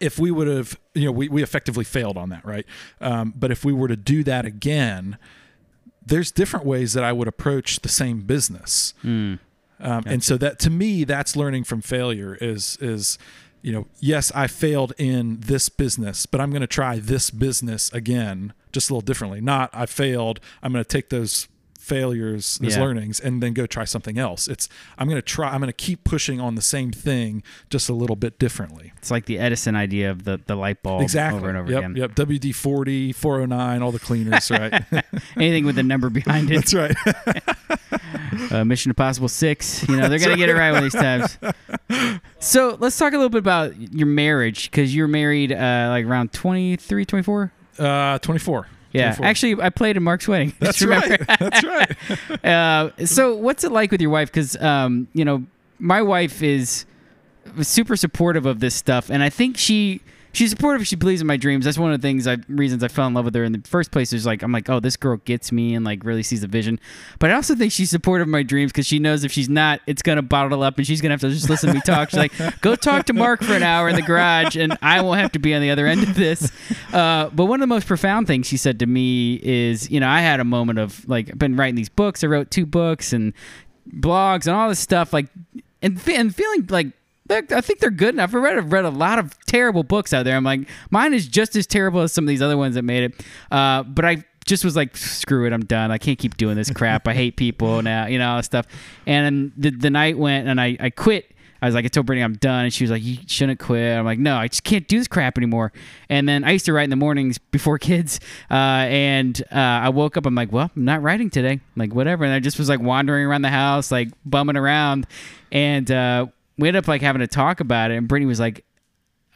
If we would have, you know, we, we effectively failed on that, right? Um, but if we were to do that again, there's different ways that I would approach the same business. hmm. Um, And so that to me, that's learning from failure. Is is you know, yes, I failed in this business, but I'm going to try this business again, just a little differently. Not I failed. I'm going to take those failures, those Yeah. learnings, and then go try something else. It's I'm going to try. I'm going to keep pushing on the same thing, just a little bit differently. it's like the Edison idea of the, the light bulb exactly. over and over yep. again. Yep. WD 40, 409, all the cleaners, right? Anything with a number behind it. That's right. uh, Mission Impossible 6. You know, they're going to get it right one of these times. So let's talk a little bit about your marriage because you're married uh, like around 23, 24? Uh, 24. Yeah. Actually, I played in Mark's wedding. That's right. That's right. Uh, so what's it like with your wife? Because, um, you know, my wife is super supportive of this stuff. And I think she she's supportive. She believes in my dreams. That's one of the things, I reasons I fell in love with her in the first place. Is like I'm like, oh, this girl gets me and like really sees the vision. But I also think she's supportive of my dreams because she knows if she's not, it's gonna bottle up and she's gonna have to just listen to me talk. She's like, go talk to Mark for an hour in the garage, and I won't have to be on the other end of this. Uh, but one of the most profound things she said to me is, you know, I had a moment of like, I've been writing these books. I wrote two books and blogs and all this stuff, like, and, and feeling like I think they're good enough. I read, I've read a lot of terrible books out there. I'm like, mine is just as terrible as some of these other ones that made it. Uh, but I just was like, screw it, I'm done. I can't keep doing this crap. I hate people now, you know, stuff. And the, the night went and I, I quit. I was like, I told Brittany I'm done, and she was like, "You shouldn't quit." I'm like, "No, I just can't do this crap anymore." And then I used to write in the mornings before kids, uh, and uh, I woke up. I'm like, "Well, I'm not writing today." like whatever, and I just was like wandering around the house, like bumming around, and uh, we ended up like having to talk about it. And Brittany was like,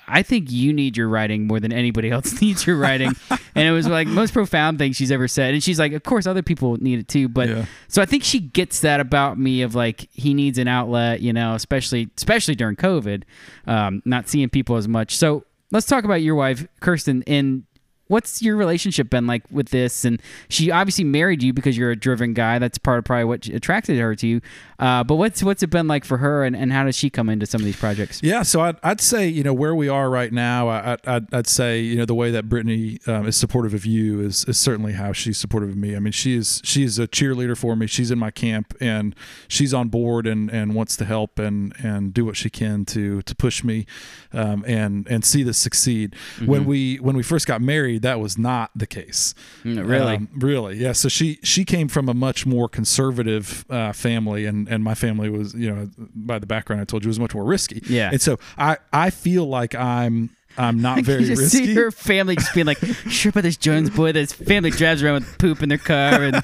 I think you need your writing more than anybody else needs your writing. and it was like most profound thing she's ever said. And she's like, of course, other people need it too. But Yeah. so I think she gets that about me of like he needs an outlet, you know, especially especially during COVID, um, not seeing people as much. So let's talk about your wife, Kirsten, and what's your relationship been like with this? And she obviously married you because you're a driven guy. That's part of probably what attracted her to you. Uh, but what's what's it been like for her, and, and how does she come into some of these projects? Yeah, so I'd, I'd say you know where we are right now. I, I'd, I'd say you know the way that Brittany um, is supportive of you is, is certainly how she's supportive of me. I mean, she is she is a cheerleader for me. She's in my camp and she's on board and, and wants to help and, and do what she can to to push me um, and and see this succeed. When we when we first got married, that was not the case. Mm, really? Um, really, yeah. So she she came from a much more conservative uh, family, and and my family was, you know, by the background I told you, was much more risky. Yeah. And so I I feel like I'm I'm not very you just risky. see your family just being like, sure about this Jones boy. This family drives around with poop in their car, and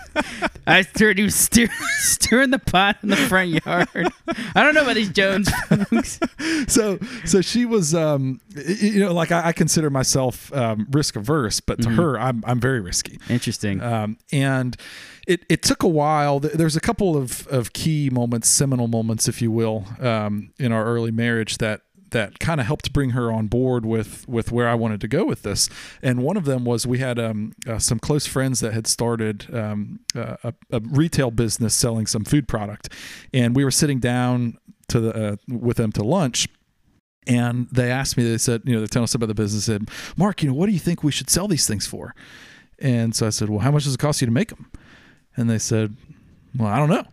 I heard he was stir- stirring the pot in the front yard. I don't know about these Jones folks. so so she was um you know like I, I consider myself um, risk averse, but Mm-hmm. to her I'm I'm very risky. Interesting. Um, and it, it took a while. There's a couple of, of key moments, seminal moments, if you will, um, in our early marriage that that kind of helped bring her on board with with where I wanted to go with this. And one of them was we had um, uh, some close friends that had started um, uh, a, a retail business selling some food product, and we were sitting down to the uh, with them to lunch. And they asked me, they said, you know, they're telling us about the business. Said, Mark, you know, what do you think we should sell these things for? And so I said, well, how much does it cost you to make them? And they said, well, I don't know.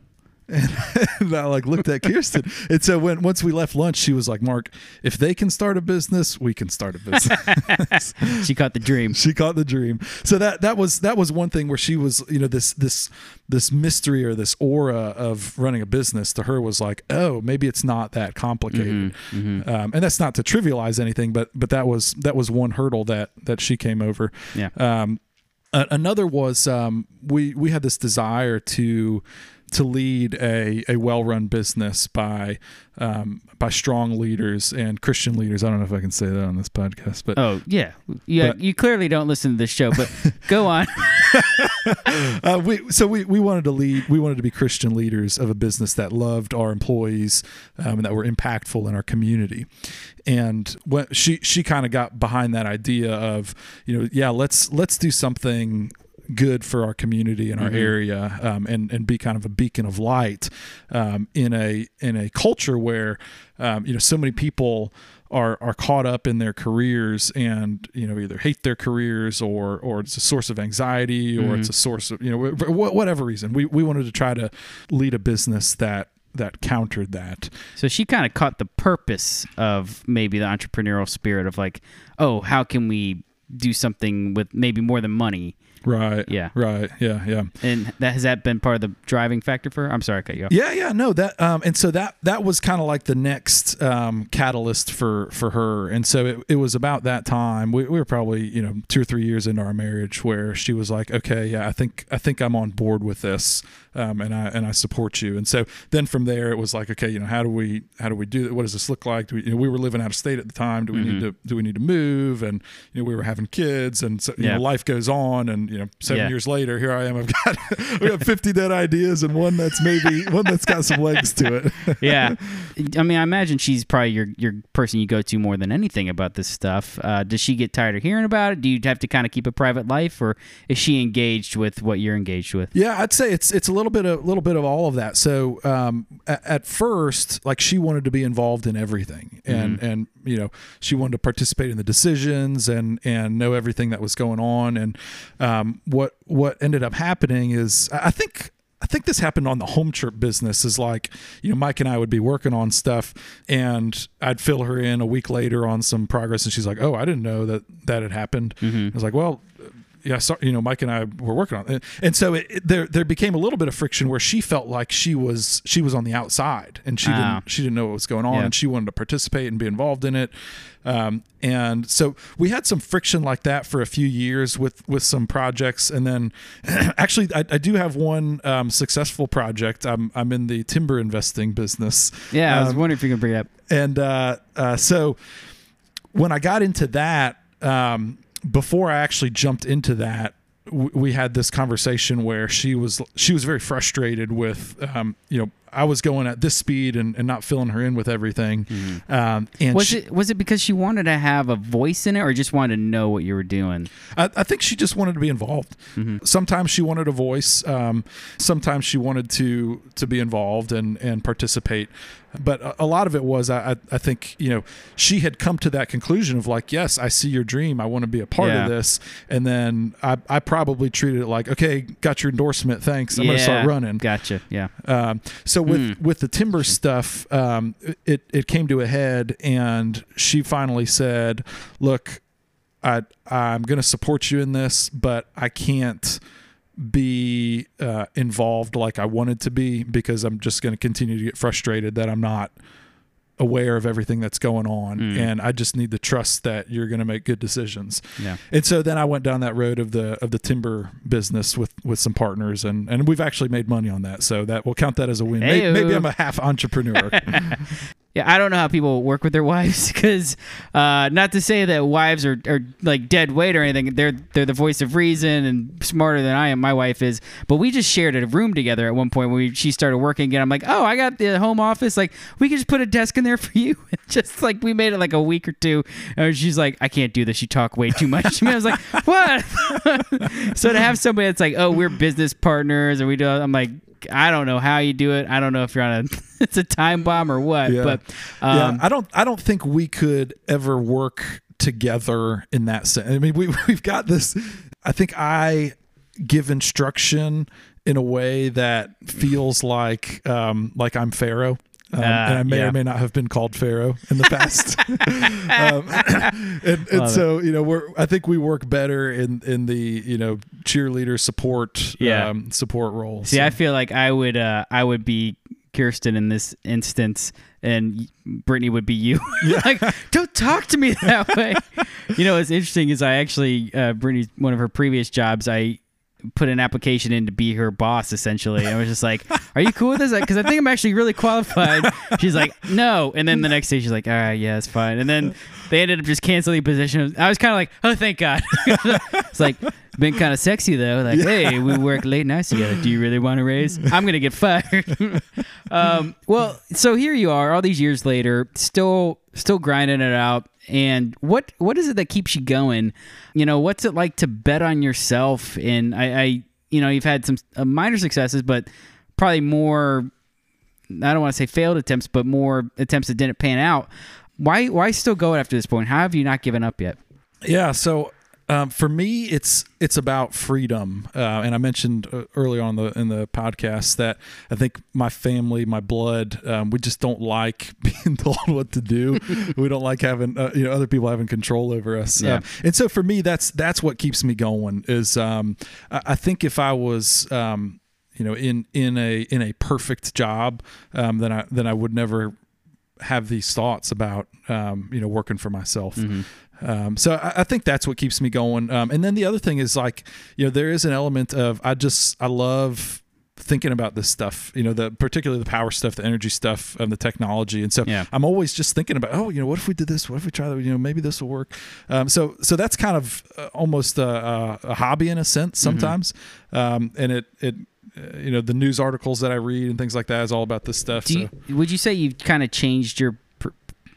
And I like looked at Kirsten. And so when once we left lunch, she was like, Mark, if they can start a business, we can start a business. she caught the dream. she caught the dream. So that that was that was one thing where she was, you know, this this this mystery or this aura of running a business to her was like, oh, maybe it's not that complicated. Mm-hmm. Um, and that's not to trivialize anything, but but that was that was one hurdle that that she came over. Yeah. Um, another was um, we we had this desire to to lead a, a well run business by um, by strong leaders and Christian leaders. I don't know if I can say that on this podcast, but Oh yeah, yeah. But- you clearly don't listen to this show, but go on. uh, we so we, we wanted to lead we wanted to be christian leaders of a business that loved our employees um, and that were impactful in our community and when she she kind of got behind that idea of you know yeah let's let's do something good for our community and our area um, and and be kind of a beacon of light um, in a in a culture where um, you know so many people are are caught up in their careers and you know either hate their careers or or it's a source of anxiety or it's a source of you know wh- whatever reason. We we wanted to try to lead a business that that countered that. So she kind of caught the purpose of maybe the entrepreneurial spirit of like, oh, how can we do something with maybe more than money? Right Yeah. right yeah yeah And that has that been part of the driving factor for her? I'm sorry, I cut you off. Yeah, yeah, no, that um, and so that that was kind of like the next um, catalyst for for her, and so it, it was about that time. We, we were probably you know two or three years into our marriage where she was like, okay, yeah, I think I think I'm on board with this, um, and I and I support you. And so then from there it was like, okay, you know, how do we how do we do it? What does this look like? Do we, you know, we were living out of state at the time. Do we need to do we need to move? And you know, we were having kids, and so you Yeah. know, life goes on, and you know, seven Yeah. years later, here I am. I've got we got 50 dead ideas and one that's maybe one that's got some legs to it. yeah. I mean, I imagine she's probably your your person you go to more than anything about this stuff. Uh, does she get tired of hearing about it? Do you have to kind of keep a private life, or is she engaged with what you're engaged with? Yeah, I'd say it's it's a little bit of a little bit of all of that. So um, at, at first, like she wanted to be involved in everything, and and you know she wanted to participate in the decisions and and know everything that was going on. And um, Um, what what ended up happening is I think. I think this happened on the home chirp business is like, you know, Mike and I would be working on stuff and I'd fill her in a week later on some progress and she's like, "Oh, I didn't know that that had happened." Mm-hmm. I was like, "Well, yeah, so, you know, Mike and I were working on it, and so it, it- there there became a little bit of friction where she felt like she was she was on the outside and she Oh. didn't she didn't know what was going on Yeah. and she wanted to participate and be involved in it, um, and so we had some friction like that for a few years with with some projects, and then actually I, I do have one um, successful project. I'm I'm in the timber investing business. Yeah, I was Um, wondering if you can bring it up. and uh, uh, so when I got into that, um, before I actually jumped into that, we had this conversation where she was she was very frustrated with um, you know I was going at this speed and, and not filling her in with everything. Um, and Was she- it was it because she wanted to have a voice in it, or just wanted to know what you were doing? I, I think she just wanted to be involved. Sometimes she wanted a voice. Um, sometimes she wanted to to be involved and and participate. But a, a lot of it was I, I I think you know she had come to that conclusion of like yes I see your dream I want to be a part Yeah. of this and then I I probably treated it like okay got your endorsement thanks I'm yeah, gonna start running. Gotcha. Yeah. Um, so with Hmm. with the timber stuff, um, it it came to a head, and she finally said, "Look, I I'm going to support you in this, but I can't." be uh, involved like I wanted to be because I'm just going to continue to get frustrated that I'm not aware of everything that's going on Mm. and I just need to trust that you're going to make good decisions. Yeah. And so then I went down that road of the of the timber business with with some partners and and we've actually made money on that. So that we'll count that as a win. May- Heyo. Maybe, I'm a half entrepreneur. Yeah, I don't know how people work with their wives because, uh, not to say that wives are, are like dead weight or anything. They're they're the voice of reason and smarter than I am. My wife is, but we just shared a room together at one point when we, she started working again. I'm like, oh, I got the home office. Like, we could just put a desk in there for you. just like we made it like a week or two. And she's like, I can't do this. You talk way too much. I was like, what? so to have somebody that's like, oh, we're business partners and we do, I'm like. I don't know how you do it. I don't know if you're on a it's a time bomb or what. Yeah. But yeah, um, I don't I don't think we could ever work together in that sense. I mean, we we've got this. I think I give instruction in a way that feels like um, like I'm Pharaoh. Um, and I may yeah. or may not have been called Pharaoh in the past. um, and and so you know, we're I think we work better in in the you know cheerleader support Yeah. um, support role. See, So- I feel like I would uh, I would be Kirsten in this instance, and Brittany would be you. like, don't talk to me that way. you know, what's interesting is I actually uh, Brittany's one of her previous jobs. I put an application in to be her boss essentially. and I was just like, "Are you cool with this?" Because I think I'm actually really qualified. She's like, "No," and then the next day she's like, "All right, yeah, it's fine." And then they ended up just canceling the position. I was kind of like, "Oh, thank God." it's like been kind of sexy though. Like, hey, we work late nights together. Do you really want to raise? I'm gonna get fired. um, well, so here you are, all these years later, still still grinding it out. And what what is it that keeps you going? You know, what's it like to bet on yourself? And I, I you know, you've had some uh, minor successes, but probably more. I don't want to say failed attempts, but more attempts that didn't pan out. Why why still go after this point? How have you not given up yet? Yeah. So um, for me, it's it's about freedom, uh, and I mentioned uh, early on the in the podcast that I think my family, my blood, um, we just don't like being told what to do. we don't like having uh, you know other people having control over us. Yeah. Um, and so for me, that's that's what keeps me going. Is um, I, I think if I was um, you know in in a in a perfect job, um, then I then I would never have these thoughts about um, you know working for myself. Um, so I, I think that's what keeps me going. Um, and then the other thing is like you know there is an element of I just I love thinking about this stuff. You know, the particularly the power stuff, the energy stuff, and the technology. And so Yeah. I'm always just thinking about, oh, you know, what if we did this? What if we try that? You know, maybe this will work. Um, so so that's kind of uh, almost a, a, a hobby in a sense Mm-hmm. sometimes. Um, and it it uh, you know the news articles that I read and things like that is all about this stuff. So. you, would you say you've kind of changed your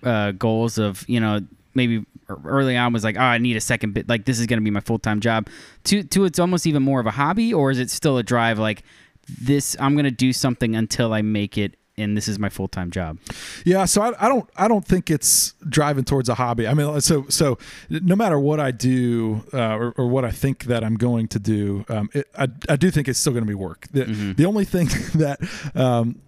uh, goals of you know maybe early on was like oh I need a second bit like this is going to be my full time job to to it's almost even more of a hobby or is it still a drive like this I'm going to do something until I make it and this is my full time job. Yeah, so I, I don't I don't think it's driving towards a hobby. I mean, so so no matter what I do uh, or, or what I think that I'm going to do, um, it, I I do think it's still going to be work. The, the only thing that um,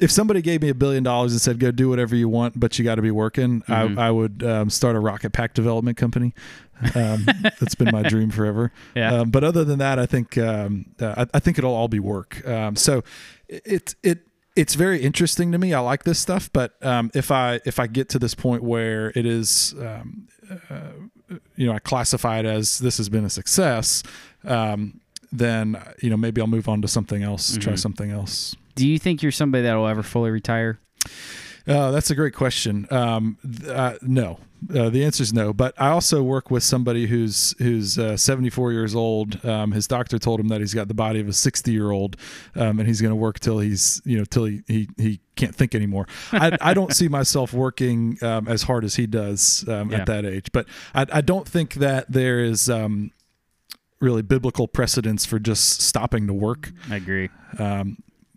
if somebody gave me a billion dollars and said go do whatever you want, but you got to be working, I, I would um, start a rocket pack development company. Um, that's been my dream forever. Yeah. Um, but other than that, I think um, uh, I, I think it'll all be work. Um, so it it it's very interesting to me. I like this stuff, but um, if I if I get to this point where it is, um, uh, you know, I classify it as this has been a success, um, then you know maybe I'll move on to something else, try something else. Do you think you're somebody that will ever fully retire? Uh, that's a great question. Um, uh, no, uh, the answer is no. But I also work with somebody who's who's uh, 74 years old. Um, his doctor told him that he's got the body of a 60 year old, um, and he's going to work till he's you know till he he, he can't think anymore. I, I don't see myself working um, as hard as he does um, Yeah. at that age. But I, I don't think that there is. Um, really biblical precedence for just stopping to work I agree. um,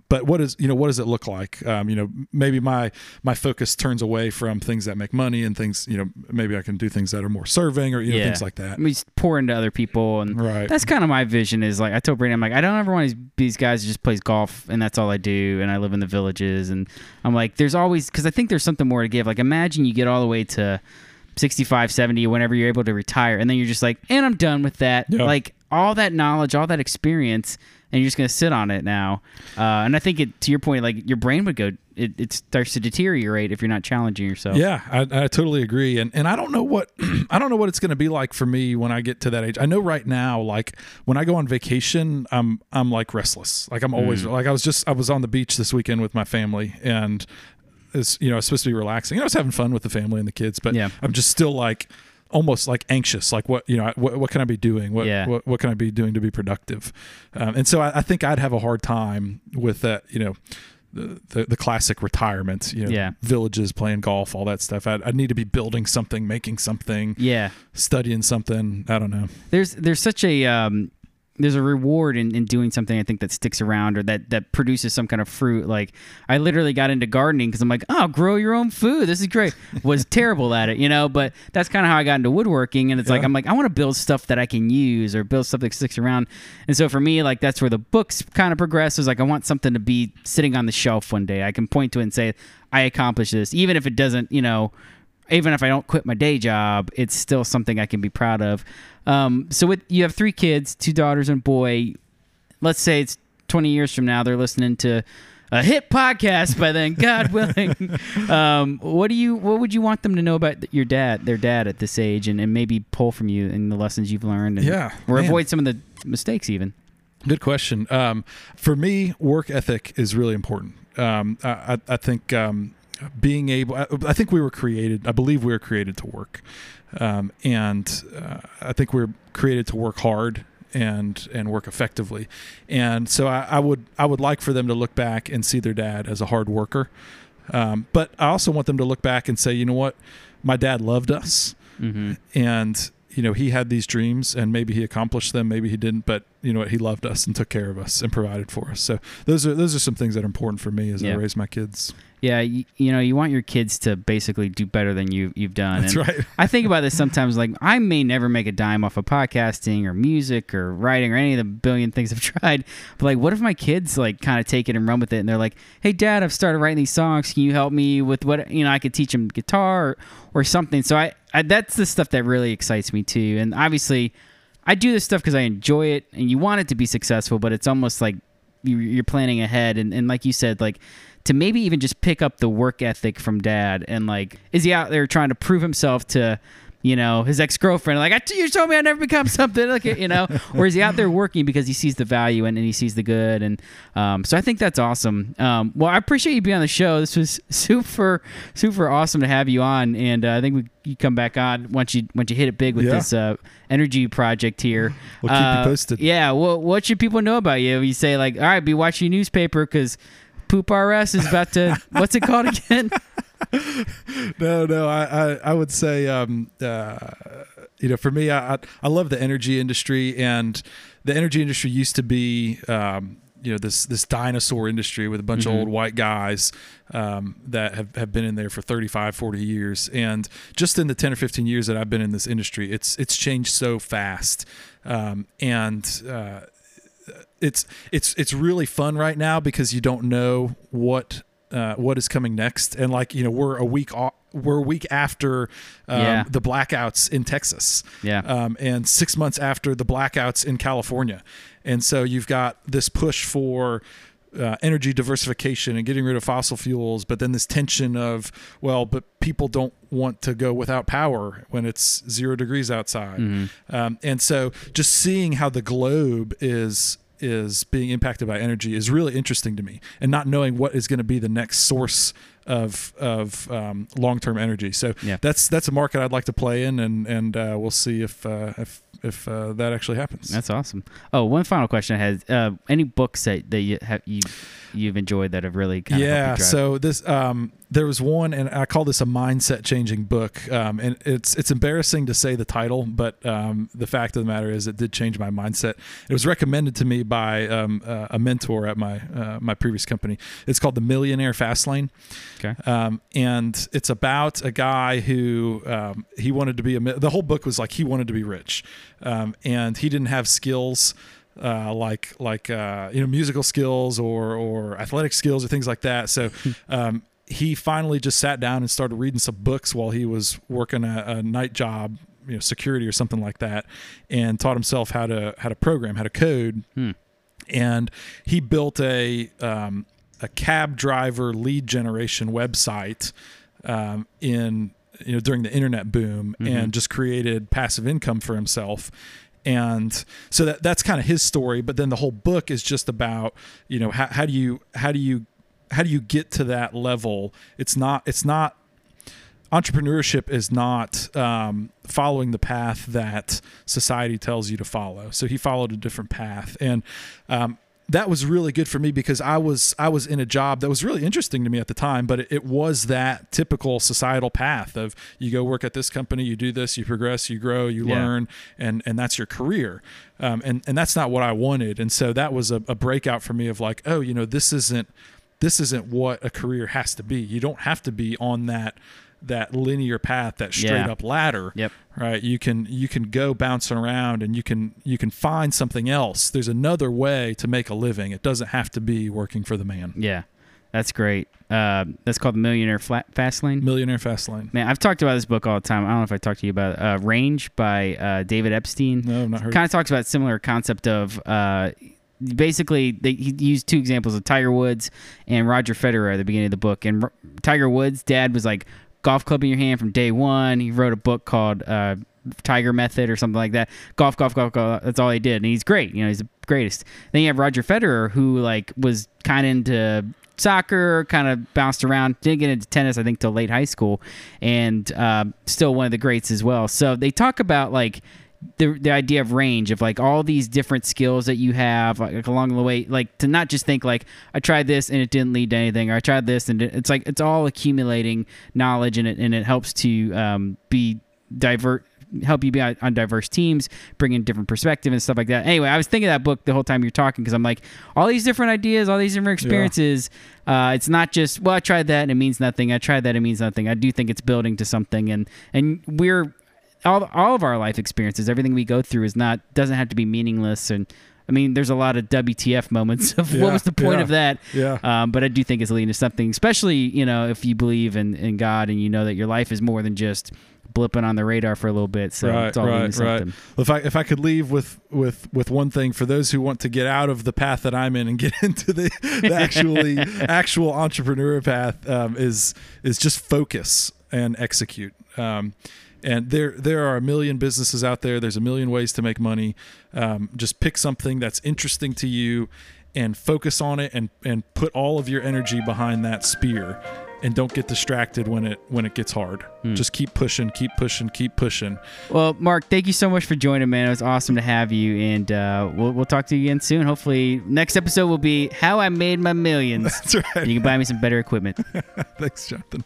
but what is you know what does it look like um, you know maybe my my focus turns away from things that make money and things you know maybe i can do things that are more serving or you know Yeah. things like that I mean, just pour into other people, and Right. that's kind of my vision. Is like I told Brandon, I'm like I don't ever want these, these guys who just plays golf and that's all I do, and I live in the villages, and I'm like, there's always because I think there's something more to give. Like imagine you get all the way to 65, 70, whenever you're able to retire, and then you're just like, and I'm done with that. Yeah. Like all that knowledge, all that experience, and you're just gonna sit on it now. Uh, and I think it to your point, like your brain would go, it, it starts to deteriorate if you're not challenging yourself. yeah I, I totally agree and and i don't know what i don't know what it's going to be like for me when i get to that age i know right now like when i go on vacation i'm i'm like restless like i'm always Mm. like i was just i was on the beach this weekend with my family and it's you know it's supposed to be relaxing you know i was having fun with the family and the kids but Yeah. i'm just still like almost like anxious like what you know what, what can i be doing what, Yeah. what what can i be doing to be productive um, and so I, I think i'd have a hard time with that you know the, the, the classic retirement you know Yeah. villages playing golf all that stuff I'd, I'd need to be building something making something Yeah. studying something i don't know there's there's such a um, there's a reward in, in doing something I think that sticks around or that that produces some kind of fruit. Like I literally got into gardening because I'm like, oh, grow your own food. This is great. Was terrible at it, you know. But that's kind of how I got into woodworking. And it's like I'm like I want to build stuff that I can use or build stuff that sticks around. And so for me, like that's where the books kind of progress. Is like I want something to be sitting on the shelf one day. I can point to it and say I accomplished this, even if it doesn't, you know even if I don't quit my day job, it's still something I can be proud of. Um, so with you have three kids, two daughters and a boy. Let's say it's 20 years from now, they're listening to a hit podcast by then, God willing. Um, what do you what would you want them to know about your dad, their dad at this age, and, and maybe pull from you and the lessons you've learned, and, Yeah, or man. avoid some of the mistakes even. Good question. Um, for me, work ethic is really important. Um, I, I, I think um, being able, I, think we were created, I believe we were created to work. Um, and uh, I think we're created to work hard and and work effectively. And so I, I would I would like for them to look back and see their dad as a hard worker. Um, but I also want them to look back and say, you know what, my dad loved us hmm and you know he had these dreams and maybe he accomplished them maybe he didn't but you know what he loved us and took care of us and provided for us so those are those are some things that are important for me as Yeah. i raise my kids Yeah, you, you know, you want your kids to basically do better than you you've done. that's and right I think about this sometimes. Like, I may never make a dime off of podcasting or music or writing or any of the billion things I've tried. But like, what if my kids like kind of take it and run with it, and they're like, "Hey, Dad, I've started writing these songs. Can you help me with what you know? I could teach them guitar or, or something." So I, I that's the stuff that really excites me too. And obviously, I do this stuff because I enjoy it, and you want it to be successful. But it's almost like you're planning ahead, and, and like you said, like to maybe even just pick up the work ethic from dad and like is he out there trying to prove himself to you know his ex girlfriend. Like I you told me I'd never become something. Like you know, or is he out there working because he sees the value and, and he sees the good? And um, so I think that's awesome. Um, well, I appreciate you being on the show. This was super super awesome to have you on, and uh, I think we you come back on once you once you hit it big with Yeah. this uh, energy project here. We'll keep you Uh, posted. Yeah. What what should people know about you? You say like, all right, be watching your newspaper because Poop RS is about to. what's it called again? no, no. I, I, I would say, um, uh, you know, for me, I, I- love the energy industry, and the energy industry used to be, um, you know, this this dinosaur industry with a bunch Mhm. of old white guys um, that have, have been in there for 35, 40 years, and just in the 10 or 15 years that I've been in this industry, it's it's changed so fast, um, and uh, it's it's it's really fun right now because you don't know what uh, what is coming next, and like you know we're a week off, we're a week after um, Yeah. the blackouts in Texas, Yeah. um, and six months after the blackouts in California, and so you've got this push for. Uh, energy diversification and getting rid of fossil fuels, but then this tension of, well, but people don't want to go without power when it's zero degrees outside. Mhm. Um, and so just seeing how the globe is is being impacted by energy is really interesting to me and not knowing what is going to be the next source of of um, long-term energy so Yeah. that's that's a market I'd like to play in and and uh, we'll see if uh, if if uh, that actually happens That's awesome. Oh, one final question I had: uh, any books that, that you have you you've enjoyed that have really kind of yeah you drive? so this um there was one and i call this a mindset changing book um and it's it's embarrassing to say the title but um the fact of the matter is it did change my mindset it was recommended to me by um uh, a mentor at my uh, my previous company it's called the millionaire fast lane Okay. um, and it's about a guy who um, he wanted to be a. The whole book was like he wanted to be rich, um, and he didn't have skills uh, like like uh, you know musical skills or or athletic skills or things like that. So. Um, he finally just sat down and started reading some books while he was working a, a night job, you know, security or something like that, and taught himself how to how to program, how to code, Hmm. and he built a um, a cab driver lead generation website um, in you know during the internet boom Mhm. and just created passive income for himself and so that that's kind of his story but then the whole book is just about you know how, how do you how do you how do you get to that level it's not it's not entrepreneurship is not um, following the path that society tells you to follow. So he followed a different path, and um, that was really good for me because I was I was in a job that was really interesting to me at the time, but it, it was that typical societal path of you go work at this company, you do this, you progress, you grow, you Yeah. learn, and and that's your career, um, and and that's not what I wanted, and so that was a, a breakout for me of like, oh, you know, this isn't this isn't what a career has to be. You don't have to be on that that linear path, that straight Yeah. up ladder. Yep. Right. You can you can go bouncing around and you can you can find something else. There's another way to make a living. It doesn't have to be working for the man. Yeah, that's great. Uh, that's called the Millionaire Flat Fast Lane. Millionaire fast lane. Man, I've talked about this book all the time. I don't know if I talked to you about it. Uh, Range by uh, David Epstein. No, I've not heard. kind of talks about similar concept of uh, basically they, he used two examples of Tiger Woods and Roger Federer at the beginning of the book. And R- Tiger Woods' dad was like golf club in your hand from day one. He wrote a book called uh, Tiger Method or something like that. Golf, golf, golf, golf. That's all he did, and he's great. You know, he's the greatest. Then you have Roger Federer, who like was kind of into soccer, kind of bounced around, didn't get into tennis, I think, till late high school, and uh, still one of the greats as well. So they talk about like the the idea of range of like all these different skills that you have like along the way like to not just think like I tried this and it didn't lead to anything or I tried this and it's like it's all accumulating knowledge and it and it helps to um, be divert help you be on, on diverse teams bring in different perspective and stuff like that. Anyway I was thinking of that book the whole time you're talking because I'm like all these different ideas all these different experiences uh, it's not just well I tried that and it means nothing I tried that it means nothing. I do think it's building to something and and we're all all of our life experiences, everything we go through is not doesn't have to be meaningless. And I mean, there's a lot of WTF moments of Yeah, what was the point yeah, of that. Yeah. Um, but I do think it's leading to something, especially you know if you believe in, in God and you know that your life is more than just blipping on the radar for a little bit. So right, it's all right, right. If I if I could leave with with with one thing for those who want to get out of the path that I'm in and get into the, the actually actual entrepreneur path um, is is just focus. and execute. Um, and there there are a million businesses out there. There's a million ways to make money. Um, just pick something that's interesting to you and focus on it and and put all of your energy behind that spear and don't get distracted when it when it gets hard. Just keep pushing, keep pushing, keep pushing. Well, Mark, thank you so much for joining, man. It was awesome to have you, and uh, we'll we'll talk to you again soon. Hopefully, next episode will be how I made my millions. That's right. you can buy me some better equipment. Thanks, Jonathan.